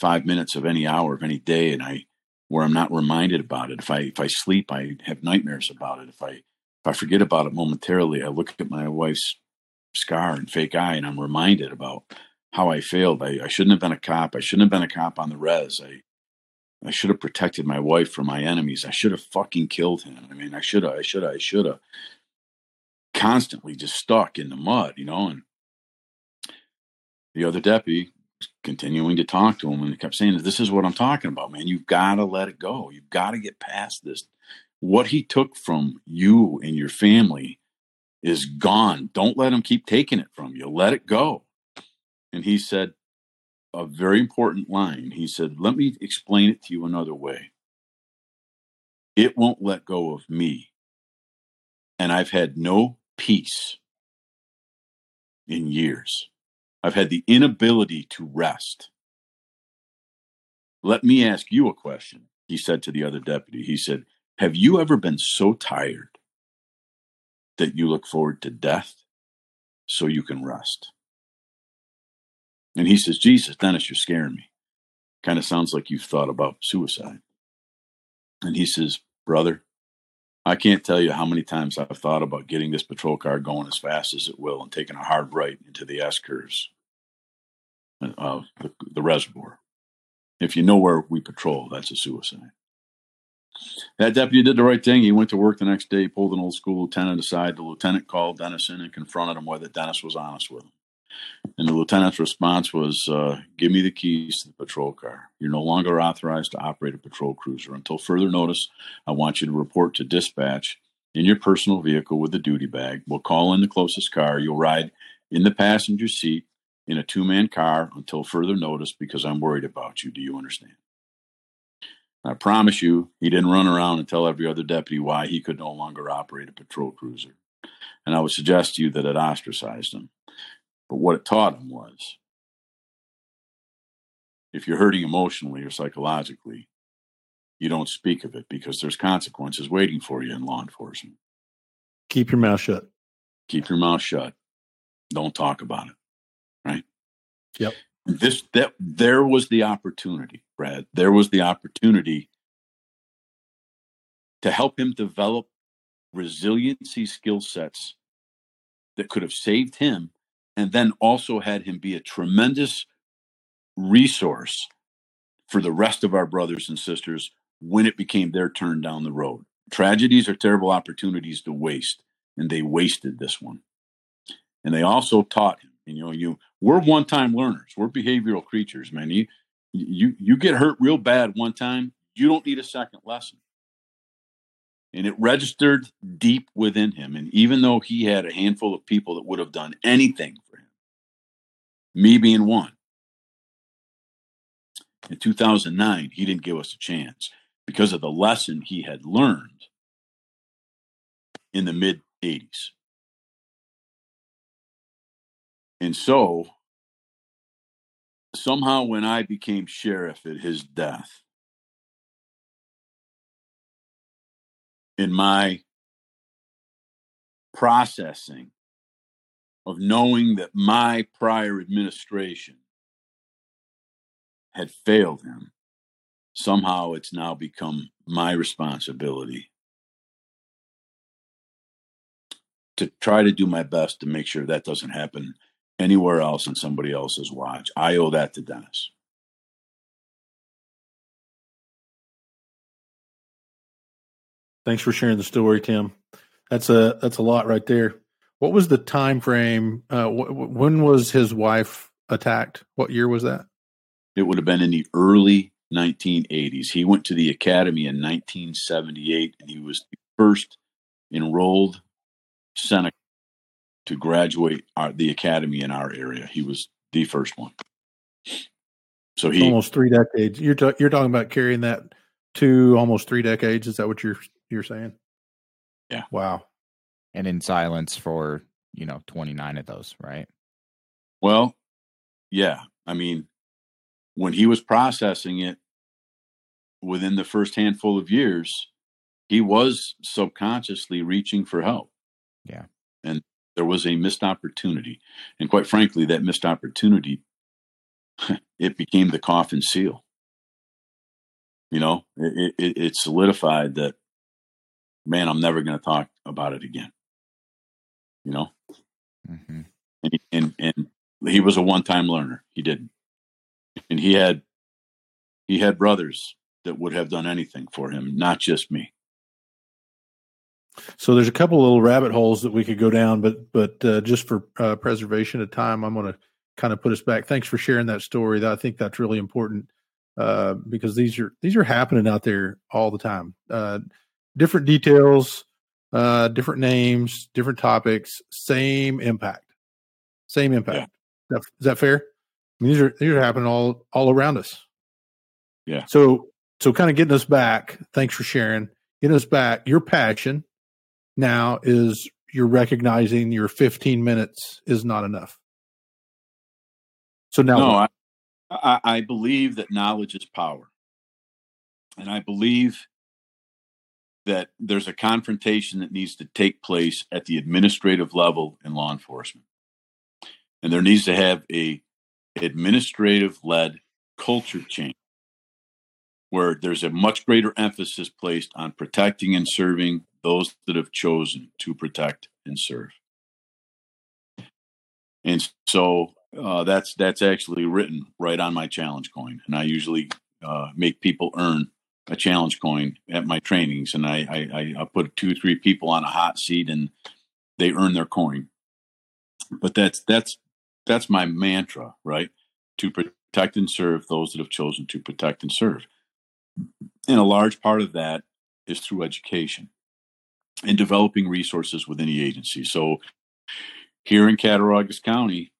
five minutes of any hour of any day, and I where I'm not reminded about it. If I if I sleep, I have nightmares about it. If I if I forget about it momentarily, I look at my wife's scar and fake eye, and I'm reminded about how I failed. I, I shouldn't have been a cop. I shouldn't have been a cop on the res. I I should have protected my wife from my enemies. I should have fucking killed him. I mean, I should have. I should have. I should have. Constantly just stuck in the mud, you know. And the other deputy continuing to talk to him and he kept saying, This is what I'm talking about, man. You've got to let it go. You've got to get past this. What he took from you and your family is gone. Don't let him keep taking it from you. Let it go. And he said a very important line. He said, Let me explain it to you another way. It won't let go of me. And I've had no peace in years. I've had the inability to rest. Let me ask you a question, he said to the other deputy. He said, Have you ever been so tired that you look forward to death so you can rest? And he says, Jesus, Dennis, you're scaring me. Kind of sounds like you've thought about suicide. And he says, Brother, I can't tell you how many times I've thought about getting this patrol car going as fast as it will and taking a hard right into the S curves uh, the, the reservoir. If you know where we patrol, that's a suicide. That deputy did the right thing. He went to work the next day, pulled an old school lieutenant aside. The lieutenant called Dennis in and confronted him whether. Dennis was honest with him. And the lieutenant's response was, uh, Give me the keys to the patrol car. You're no longer authorized to operate a patrol cruiser. Until further notice, I want you to report to dispatch in your personal vehicle with the duty bag. We'll call in the closest car. You'll ride in the passenger seat in a two man car until further notice because I'm worried about you. Do you understand? I promise you, he didn't run around and tell every other deputy why he could no longer operate a patrol cruiser. And I would suggest to you that it ostracized him. But what it taught him was if you're hurting emotionally or psychologically, you don't speak of it because there's consequences waiting for you in law enforcement. Keep your mouth shut. Keep your mouth shut. Don't talk about it right? Yep. This that there was the opportunity, Brad. There was the opportunity to help him develop resiliency skill sets that could have saved him and then also had him be a tremendous resource for the rest of our brothers and sisters when it became their turn down the road. Tragedies are terrible opportunities to waste, and they wasted this one. And they also taught him, you know, you we're one-time learners. We're behavioral creatures, man. You you you get hurt real bad one time, you don't need a second lesson. And it registered deep within him. And even though he had a handful of people that would have done anything for him, me being one, in 2009, he didn't give us a chance because of the lesson he had learned in the mid 80s. And so, somehow, when I became sheriff at his death, in my processing of knowing that my prior administration had failed him, somehow it's now become my responsibility to try to do my best to make sure that doesn't happen anywhere else on somebody else's watch. I owe that to Dennis. Thanks for sharing the story, Tim. That's a that's a lot right there. What was the time frame? Uh, wh- when was his wife attacked? What year was that? It would have been in the early 1980s. He went to the academy in 1978, and he was the first enrolled Seneca to graduate our, the academy in our area. He was the first one. So he almost three decades. You're ta- you're talking about carrying that to almost three decades. Is that what you're you're saying? Yeah. Wow. And in silence for you know 29 of those, right? Well, yeah. I mean, when he was processing it within the first handful of years, he was subconsciously reaching for help. Yeah. And there was a missed opportunity. And quite frankly, that missed opportunity, it became the coffin seal. You know, it, it, it solidified that, man, I'm never going to talk about it again. You know? Mm-hmm. And, and, and he was a one time learner. He didn't. And he had, he had brothers that would have done anything for him, not just me. So there's a couple little rabbit holes that we could go down, but but uh, just for uh, preservation of time, I'm going to kind of put us back. Thanks for sharing that story. I think that's really important uh, because these are these are happening out there all the time. Different details, uh, different names, different topics, same impact, same impact. Yeah. Is that fair? I mean, these are these are happening all all around us. Yeah. So so kind of getting us back. Thanks for sharing. Getting us back. Your passion now is you're recognizing your 15 minutes is not enough. So now, no, I, I, I believe that knowledge is power, and I believe that there's a confrontation that needs to take place at the administrative level in law enforcement, and there needs to have a administrative led culture change where there's a much greater emphasis placed on protecting and serving those that have chosen to protect and serve. And so uh, that's that's actually written right on my challenge coin, and I usually uh, make people earn a challenge coin at my trainings, and I, I I put two three people on a hot seat, and they earn their coin. But that's that's that's my mantra, right? To protect and serve those that have chosen to protect and serve, and a large part of that is through education and developing resources within the agency. So here in Cattaraugus County,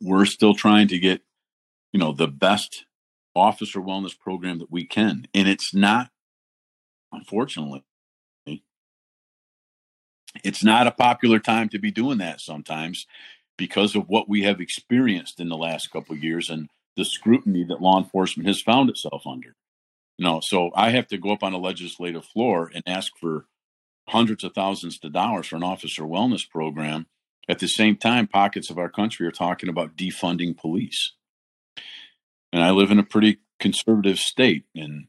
we're still trying to get, you know, the best officer wellness program that we can. And it's not, unfortunately, it's not a popular time to be doing that sometimes because of what we have experienced in the last couple of years and the scrutiny that law enforcement has found itself under. No, so I have to go up on a legislative floor and ask for hundreds of thousands of dollars for an officer wellness program. At the same time, pockets of our country are talking about defunding police. And I live in a pretty conservative state, and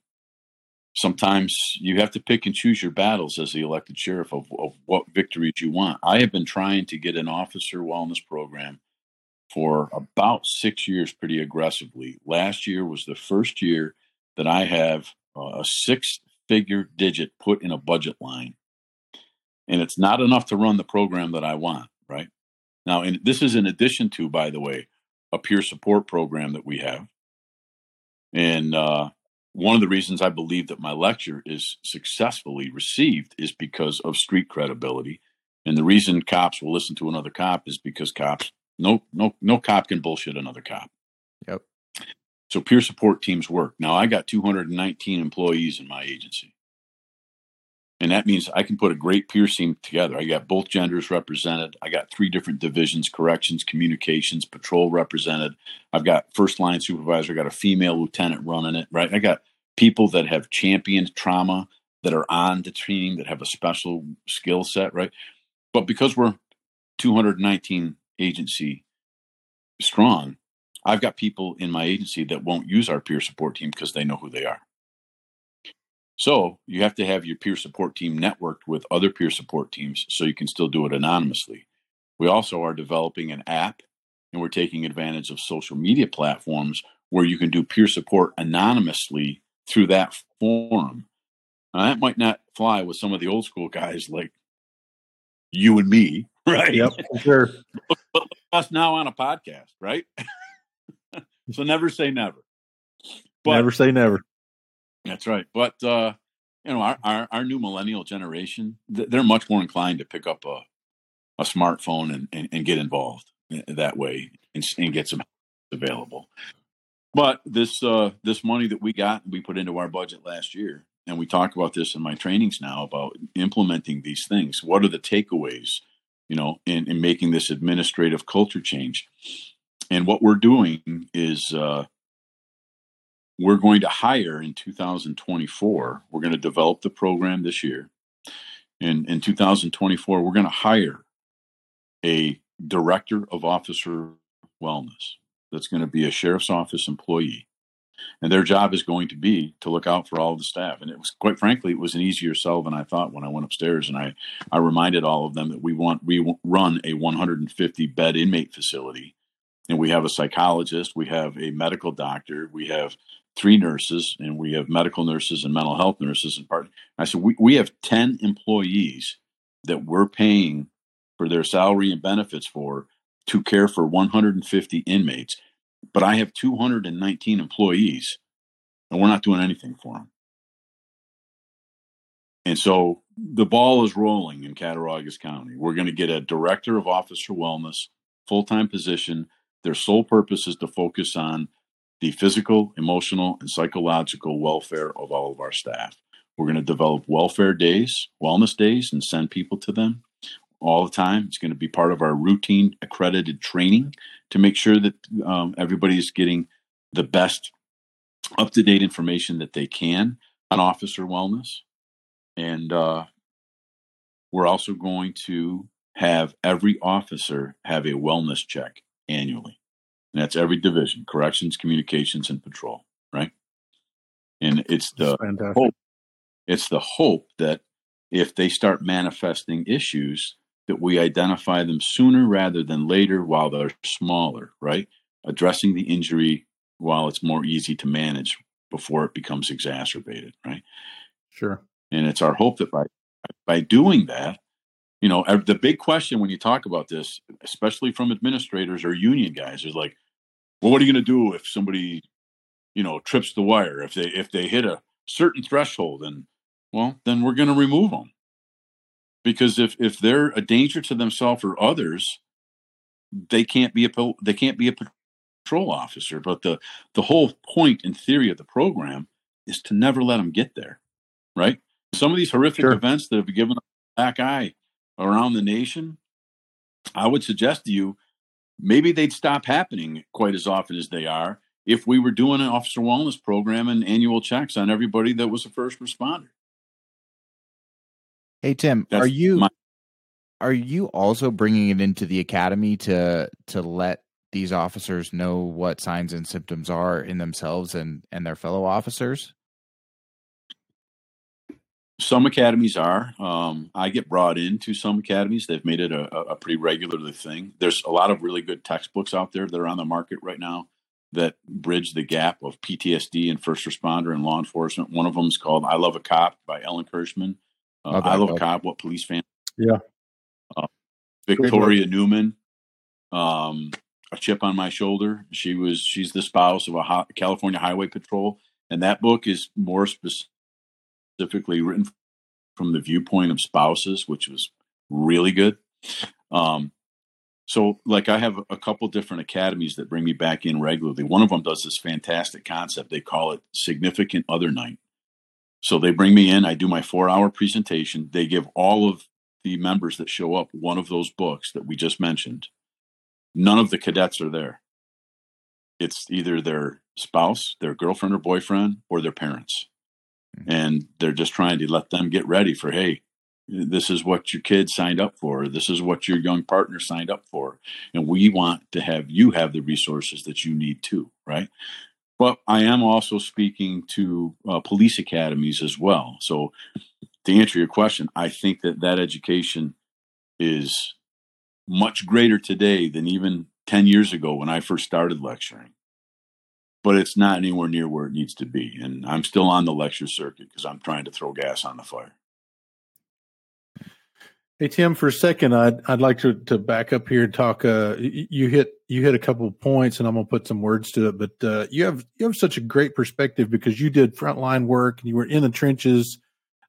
sometimes you have to pick and choose your battles as the elected sheriff of, of what victories you want. I have been trying to get an officer wellness program for about six years pretty aggressively. Last year was the first year that I have a six figure digit put in a budget line. And it's not enough to run the program that I want, right? Now, and this is in addition to, by the way, a peer support program that we have. And uh, one of the reasons I believe that my lecture is successfully received is because of street credibility. And the reason cops will listen to another cop is because cops no no no cop can bullshit another cop. Yep. So peer support teams work. Now I got 219 employees in my agency. And that means I can put a great peer team together. I got both genders represented. I got three different divisions corrections, communications, patrol represented. I've got first line supervisor. I got a female lieutenant running it, right? I got people that have championed trauma that are on the team that have a special skill set, right? But because we're 219 agency strong, I've got people in my agency that won't use our peer support team because they know who they are. So you have to have your peer support team networked with other peer support teams so you can still do it anonymously. We also are developing an app and we're taking advantage of social media platforms where you can do peer support anonymously through that forum. Now, that might not fly with some of the old school guys like you and me, right? Yep, sure. but, but us now on a podcast, right? so never say never. But, never say never. That's right. But uh, you know, our, our, our new millennial generation, they're much more inclined to pick up a a smartphone and, and, and get involved that way and, and get some available. But this uh, this money that we got, we put into our budget last year, and we talk about this in my trainings now about implementing these things. What are the takeaways, you know, in, in making this administrative culture change? And what we're doing is uh, we're going to hire in 2024. We're going to develop the program this year. And in 2024, we're going to hire a director of officer wellness that's going to be a sheriff's office employee and their job is going to be to look out for all of the staff. And it was quite frankly, it was an easier sell than I thought when I went upstairs. And I, I reminded all of them that we want we run a 150 bed inmate facility, and we have a psychologist, we have a medical doctor, we have three nurses, and we have medical nurses and mental health nurses. And part, I said we we have 10 employees that we're paying for their salary and benefits for to care for 150 inmates but I have 219 employees and we're not doing anything for them. And so the ball is rolling in Cattaraugus County. We're going to get a director of officer wellness, full time position. Their sole purpose is to focus on the physical, emotional, and psychological welfare of all of our staff. We're going to develop welfare days, wellness days, and send people to them all the time. It's going to be part of our routine accredited training to make sure that um, is getting the best up to date information that they can on officer wellness. And uh, we're also going to have every officer have a wellness check annually. And that's every division corrections, communications, and patrol, right? And it's the hope. It's the hope that if they start manifesting issues, that we identify them sooner rather than later while they're smaller, right? Addressing the injury while it's more easy to manage before it becomes exacerbated, right? Sure. And it's our hope that by by doing that, you know, the big question when you talk about this, especially from administrators or union guys, is like, well, what are you going to do if somebody, you know, trips the wire? If they if they hit a certain threshold, and well, then we're going to remove them because if if they're a danger to themselves or others, they can't be a they can't be a patrol officer. But the the whole point and theory of the program is to never let them get there, right? Some of these horrific sure. events that have given a black eye around the nation, I would suggest to you maybe they'd stop happening quite as often as they are if we were doing an officer wellness program and annual checks on everybody that was a first responder. Hey Tim, That's are you my- are you also bringing it into the academy to to let these officers know what signs and symptoms are in themselves and and their fellow officers? Some academies are. Um, I get brought into some academies. They've made it a, a pretty regular thing. There's a lot of really good textbooks out there that are on the market right now that bridge the gap of PTSD and first responder and law enforcement. One of them is called "I Love a Cop" by Ellen Kirschman. Uh, I love a cop. What police fan? Yeah. Uh, Victoria Newman. Um, a chip on my shoulder. She was. She's the spouse of a California Highway Patrol, and that book is more specifically written from the viewpoint of spouses, which was really good. Um, so, like, I have a couple different academies that bring me back in regularly. One of them does this fantastic concept. They call it significant other night. So they bring me in. I do my four hour presentation. They give all of the members that show up one of those books that we just mentioned. None of the cadets are there. It's either their spouse, their girlfriend or boyfriend, or their parents. And they're just trying to let them get ready for, hey, this is what your kid signed up for. This is what your young partner signed up for. And we want to have you have the resources that you need too right? But i am also speaking to uh, police academies as well. So to answer your question i think that that education is much greater today than even 10 years ago when i first started lecturing but it's not anywhere near where it needs to be and i'm still on the lecture circuit because i'm trying to throw gas on the fire Hey Tim, for a second, I'd I'd like to to back up here and talk. Uh, you hit you hit a couple of points, and I'm gonna put some words to it. But uh, you have you have such a great perspective because you did frontline work and you were in the trenches,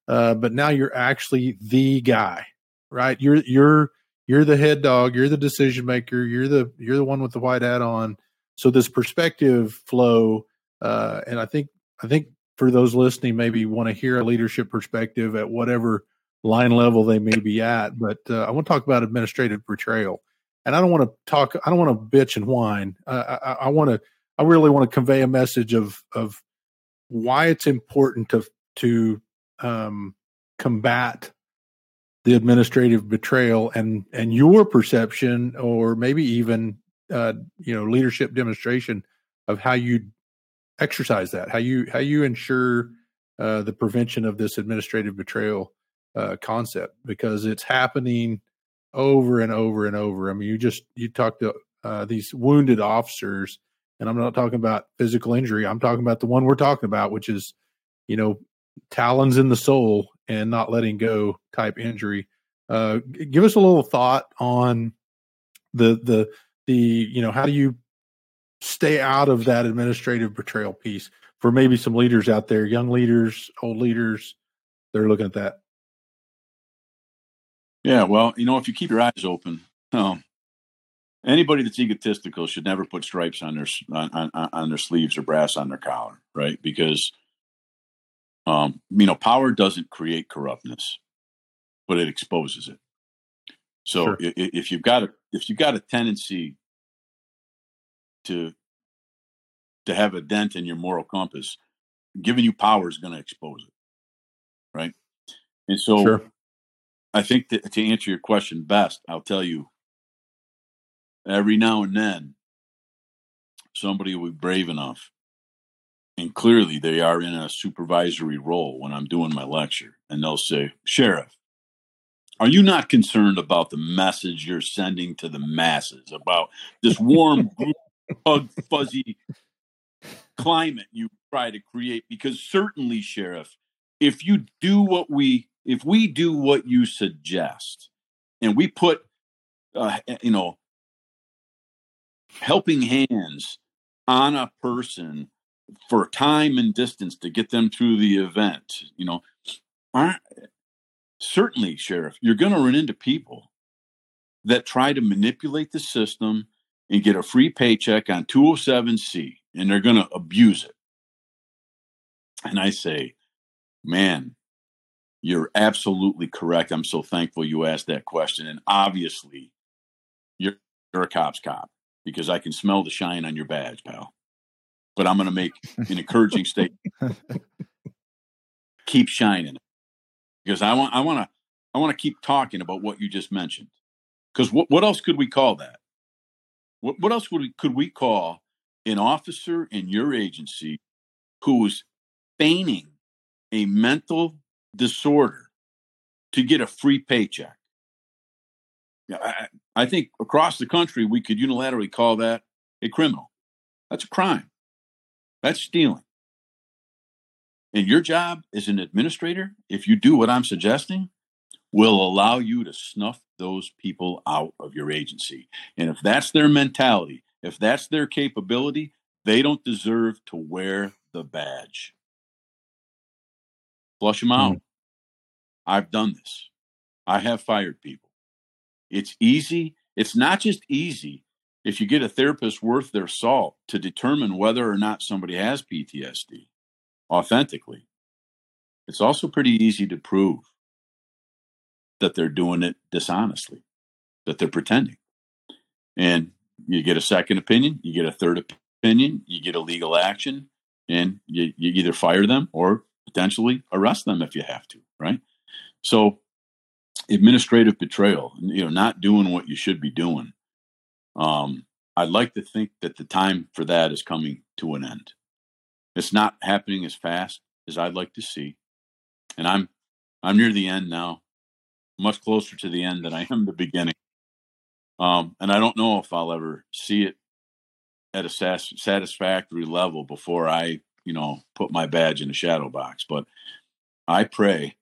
uh, but now you're actually the guy, right? You're you're you're the head dog. You're the decision maker. You're the you're the one with the white hat on. So this perspective flow, uh, and I think I think for those listening, maybe want to hear a leadership perspective at whatever line level they may be at. But uh, I want to talk about administrative betrayal, and I don't want to talk. I don't want to bitch and whine. Uh, I, I want to. I really want to convey a message of of why it's important to to um, combat the administrative betrayal and and your perception, or maybe even uh, you know leadership demonstration of how you exercise that, how you how you ensure uh, the prevention of this administrative betrayal uh, concept because it's happening over and over and over. I mean, you just you talk to uh, these wounded officers, and I'm not talking about physical injury. I'm talking about the one we're talking about, which is you know talons in the soul and not letting go type injury. Uh, give us a little thought on the the the you know how do you stay out of that administrative betrayal piece for maybe some leaders out there, young leaders, old leaders, they're looking at that. Yeah, well, you know, if you keep your eyes open, um, anybody that's egotistical should never put stripes on their on, on, on their sleeves or brass on their collar, right? Because um, you know, power doesn't create corruptness, but it exposes it. So sure. if, you've got a if you've got a tendency to to have a dent in your moral compass, giving you power is going to expose it, right? And so sure. I think that to answer your question best, I'll tell you every now and then somebody will be brave enough and clearly they are in a supervisory role when I'm doing my lecture and they'll say, Sheriff, are you not concerned about the message you're sending to the masses about this warm, hug, fuzzy climate you try to create? Because certainly, Sheriff, if you do what we if we do what you suggest and we put uh, you know helping hands on a person for time and distance to get them through the event you know aren't, certainly sheriff you're going to run into people that try to manipulate the system and get a free paycheck on 207c and they're going to abuse it and i say man you're absolutely correct. I'm so thankful you asked that question. And obviously, you're, you're a cop's cop because I can smell the shine on your badge, pal. But I'm going to make an encouraging statement. keep shining because I want I want to I want to keep talking about what you just mentioned. Because what what else could we call that? What what else would we, could we call an officer in your agency who's feigning a mental disorder to get a free paycheck. I, I think across the country, we could unilaterally call that a criminal. That's a crime. That's stealing. And your job as an administrator, if you do what I'm suggesting, will allow you to snuff those people out of your agency. And if that's their mentality, if that's their capability, they don't deserve to wear the badge. Flush them out. Mm. I've done this. I have fired people. It's easy. It's not just easy if you get a therapist worth their salt to determine whether or not somebody has PTSD authentically. It's also pretty easy to prove that they're doing it dishonestly, that they're pretending. And you get a second opinion, you get a third opinion, you get a legal action, and you, you either fire them or potentially arrest them if you have to, right? So administrative betrayal, you know, not doing what you should be doing. Um, I'd like to think that the time for that is coming to an end. It's not happening as fast as I'd like to see, and I'm I'm near the end now, much closer to the end than I am the beginning. Um, and I don't know if I'll ever see it at a satisfactory level before I, you know, put my badge in a shadow box. But I pray,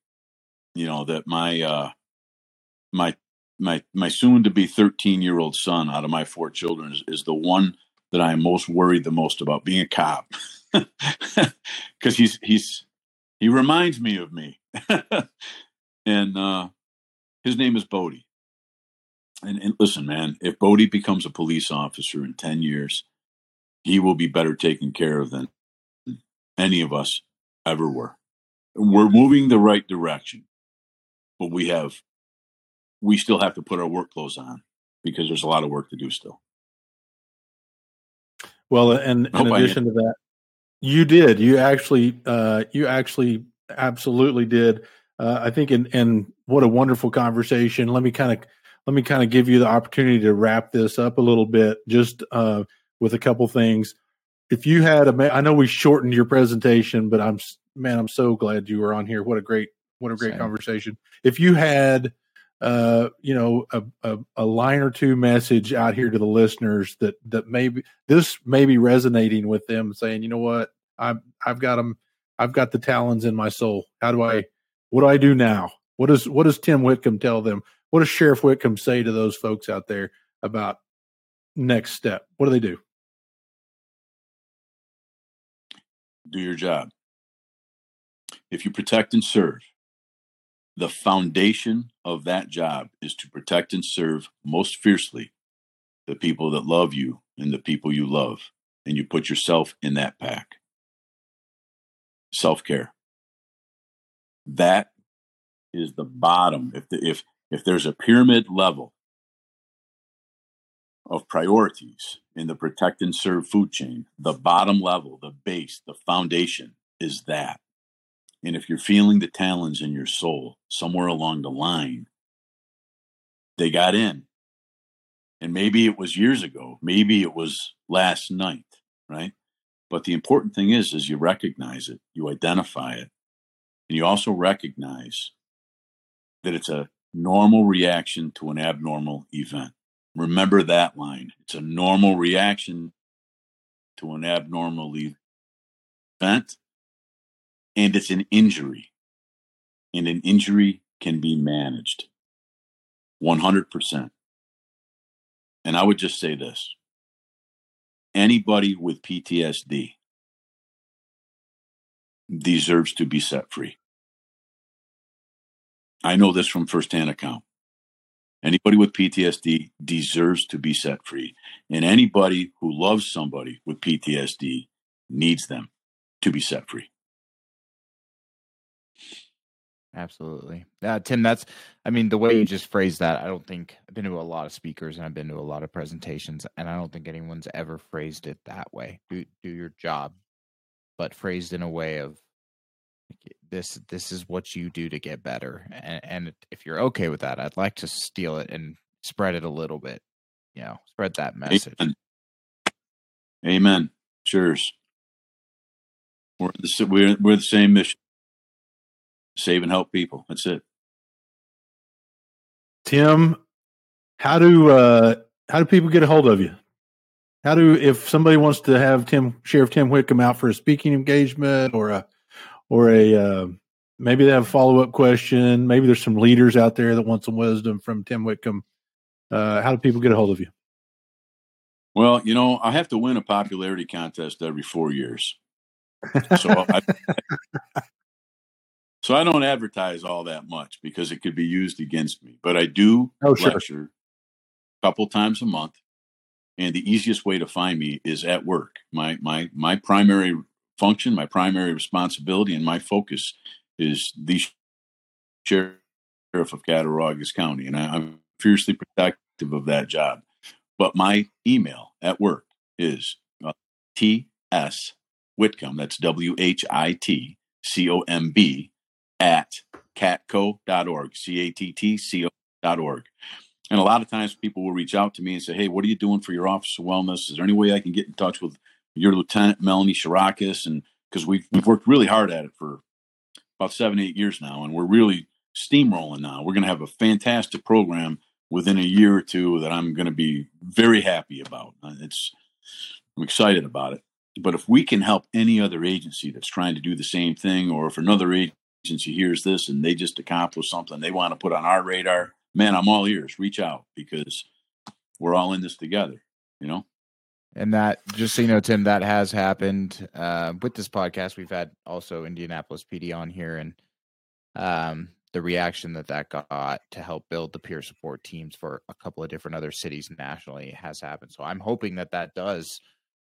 you know, that my uh, my my my soon to be 13 year old son out of my four children is, is the one that I am most worried the most about being a cop. Because he's he's he reminds me of me. And uh his name is Bodie. And, and listen man if Bodie becomes a police officer in 10 years he will be better taken care of than any of us ever were. We're moving the right direction but we have we still have to put our work clothes on because there's a lot of work to do still. Well, and in addition to that, you did. You actually, uh, you actually absolutely did. Uh, I think, and and what a wonderful conversation. Let me kind of let me kind of give you the opportunity to wrap this up a little bit, just uh, with a couple things. If you had a, I know we shortened your presentation, but I'm man, I'm so glad you were on here. What a great, what a great Same. conversation. If you had uh, you know, a, a, a, line or two message out here to the listeners that that maybe this may be resonating with them, saying, you know what, I've I've got them, I've got the talons in my soul. How do I, what do I do now? What does what does Tim Whitcomb tell them? What does Sheriff Whitcomb say to those folks out there about next step? What do they do? Do your job. If you protect and serve, the foundation of that job is to protect and serve most fiercely the people that love you and the people you love. And you put yourself in that pack. Self care. That is the bottom. If, the, if, if there's a pyramid level of priorities in the protect and serve food chain, the bottom level, the base, the foundation is that. And if you're feeling the talons in your soul somewhere along the line, they got in. And maybe it was years ago, maybe it was last night, right? But the important thing is is you recognize it, you identify it, and you also recognize that it's a normal reaction to an abnormal event. Remember that line. It's a normal reaction to an abnormal event and it's an injury. And an injury can be managed 100%. And I would just say this anybody with PTSD deserves to be set free. I know this from firsthand account. Anybody with PTSD deserves to be set free. And anybody who loves somebody with PTSD needs them to be set free. Absolutely. Yeah, Tim, that's, I mean, the way you just phrased that, I don't think I've been to a lot of speakers and I've been to a lot of presentations, and I don't think anyone's ever phrased it that way. Do, do your job, but phrased in a way of this, this is what you do to get better. And, and if you're okay with that, I'd like to steal it and spread it a little bit, you know, spread that message. Amen. Amen. Cheers. We're the, we're, we're the same mission. Save and help people. That's it. Tim, how do uh, how do people get a hold of you? How do if somebody wants to have Tim Sheriff Tim Whitcomb out for a speaking engagement or a or a uh, maybe they have a follow up question. Maybe there's some leaders out there that want some wisdom from Tim Whitcomb. Uh, how do people get a hold of you? Well, you know, I have to win a popularity contest every four years. So I, so I don't advertise all that much because it could be used against me. But I do Oh, sure. lecture a couple times a month. And the easiest way to find me is at work. My my my primary function, my primary responsibility, and my focus is the sheriff of Cattaraugus County, and I, I'm fiercely protective of that job. But my email at work is uh, ts Whitcomb. That's W H I T C O M B at cattco.org. C A T T C O.org. And a lot of times people will reach out to me and say, Hey, what are you doing for your office of wellness? Is there any way I can get in touch with your lieutenant, Melanie Shirakis? And because we've, we've worked really hard at it for about seven, eight years now, and we're really steamrolling now. We're going to have a fantastic program within a year or two that I'm going to be very happy about. Uh, It's, I'm excited about it. But if we can help any other agency that's trying to do the same thing, or if another agency hears this and they just accomplish something they want to put on our radar, man, I'm all ears. Reach out because we're all in this together. You know. And that, just so you know, Tim, that has happened uh, with this podcast. We've had also Indianapolis PD on here, and um, the reaction that that got to help build the peer support teams for a couple of different other cities nationally has happened. So I'm hoping that that does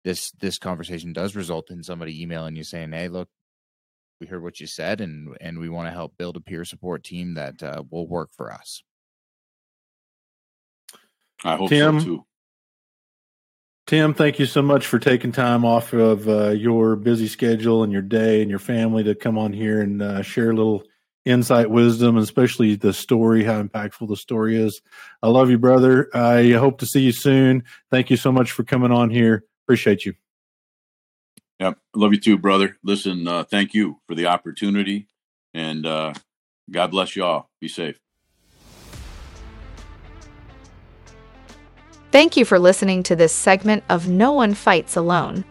this this conversation does result in somebody emailing you saying, "Hey, look, we heard what you said, and and we want to help build a peer support team that uh, will work for us." I hope Tim? so too. Tim, thank you so much for taking time off of uh, your busy schedule and your day and your family to come on here and uh, share a little insight, wisdom, and especially the story, how impactful the story is. I love you, brother. I hope to see you soon. Thank you so much for coming on here. Appreciate you. Yep. Love you too, brother. Listen, uh, thank you for the opportunity and uh, God bless you all. Be safe. Thank you for listening to this segment of No One Fights Alone.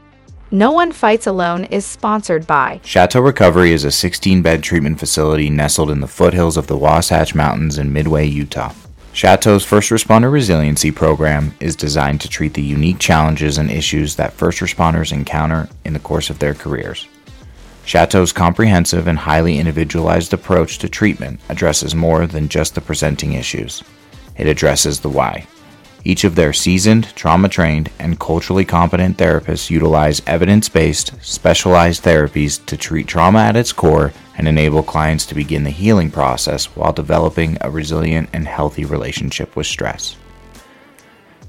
No One Fights Alone is sponsored by Chateau Recovery is a 16 bed treatment facility nestled in the foothills of the Wasatch Mountains in Midway, Utah. Chateau's First Responder Resiliency Program is designed to treat the unique challenges and issues that first responders encounter in the course of their careers. Chateau's comprehensive and highly individualized approach to treatment addresses more than just the presenting issues. It addresses the why. Each of their seasoned, trauma trained, and culturally competent therapists utilize evidence based, specialized therapies to treat trauma at its core and enable clients to begin the healing process while developing a resilient and healthy relationship with stress.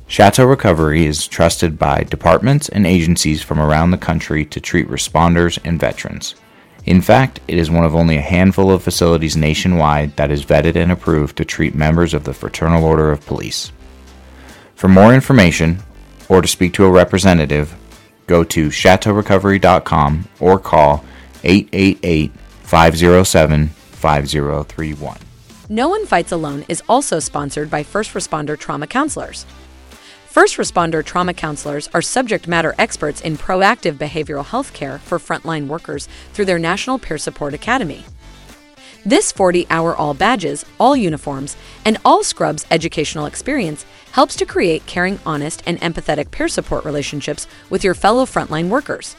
Chateau Recovery is trusted by departments and agencies from around the country to treat responders and veterans. In fact, it is one of only a handful of facilities nationwide that is vetted and approved to treat members of the Fraternal Order of Police. For more information or to speak to a representative, go to chateaurecovery.com or call 888 507 5031. No One Fights Alone is also sponsored by First Responder Trauma Counselors. First responder trauma counselors are subject matter experts in proactive behavioral health care for frontline workers through their National Peer Support Academy. This 40 hour all badges, all uniforms, and all scrubs educational experience helps to create caring, honest, and empathetic peer support relationships with your fellow frontline workers.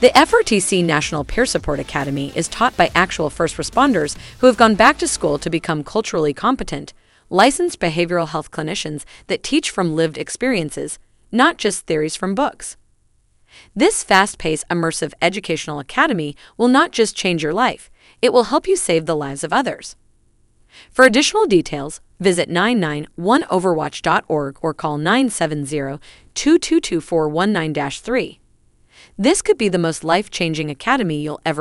The FRTC National Peer Support Academy is taught by actual first responders who have gone back to school to become culturally competent, licensed behavioral health clinicians that teach from lived experiences, not just theories from books. This fast paced, immersive educational academy will not just change your life, it will help you save the lives of others. For additional details, visit 991overwatch.org or call 970 222 419 3. This could be the most life changing academy you'll ever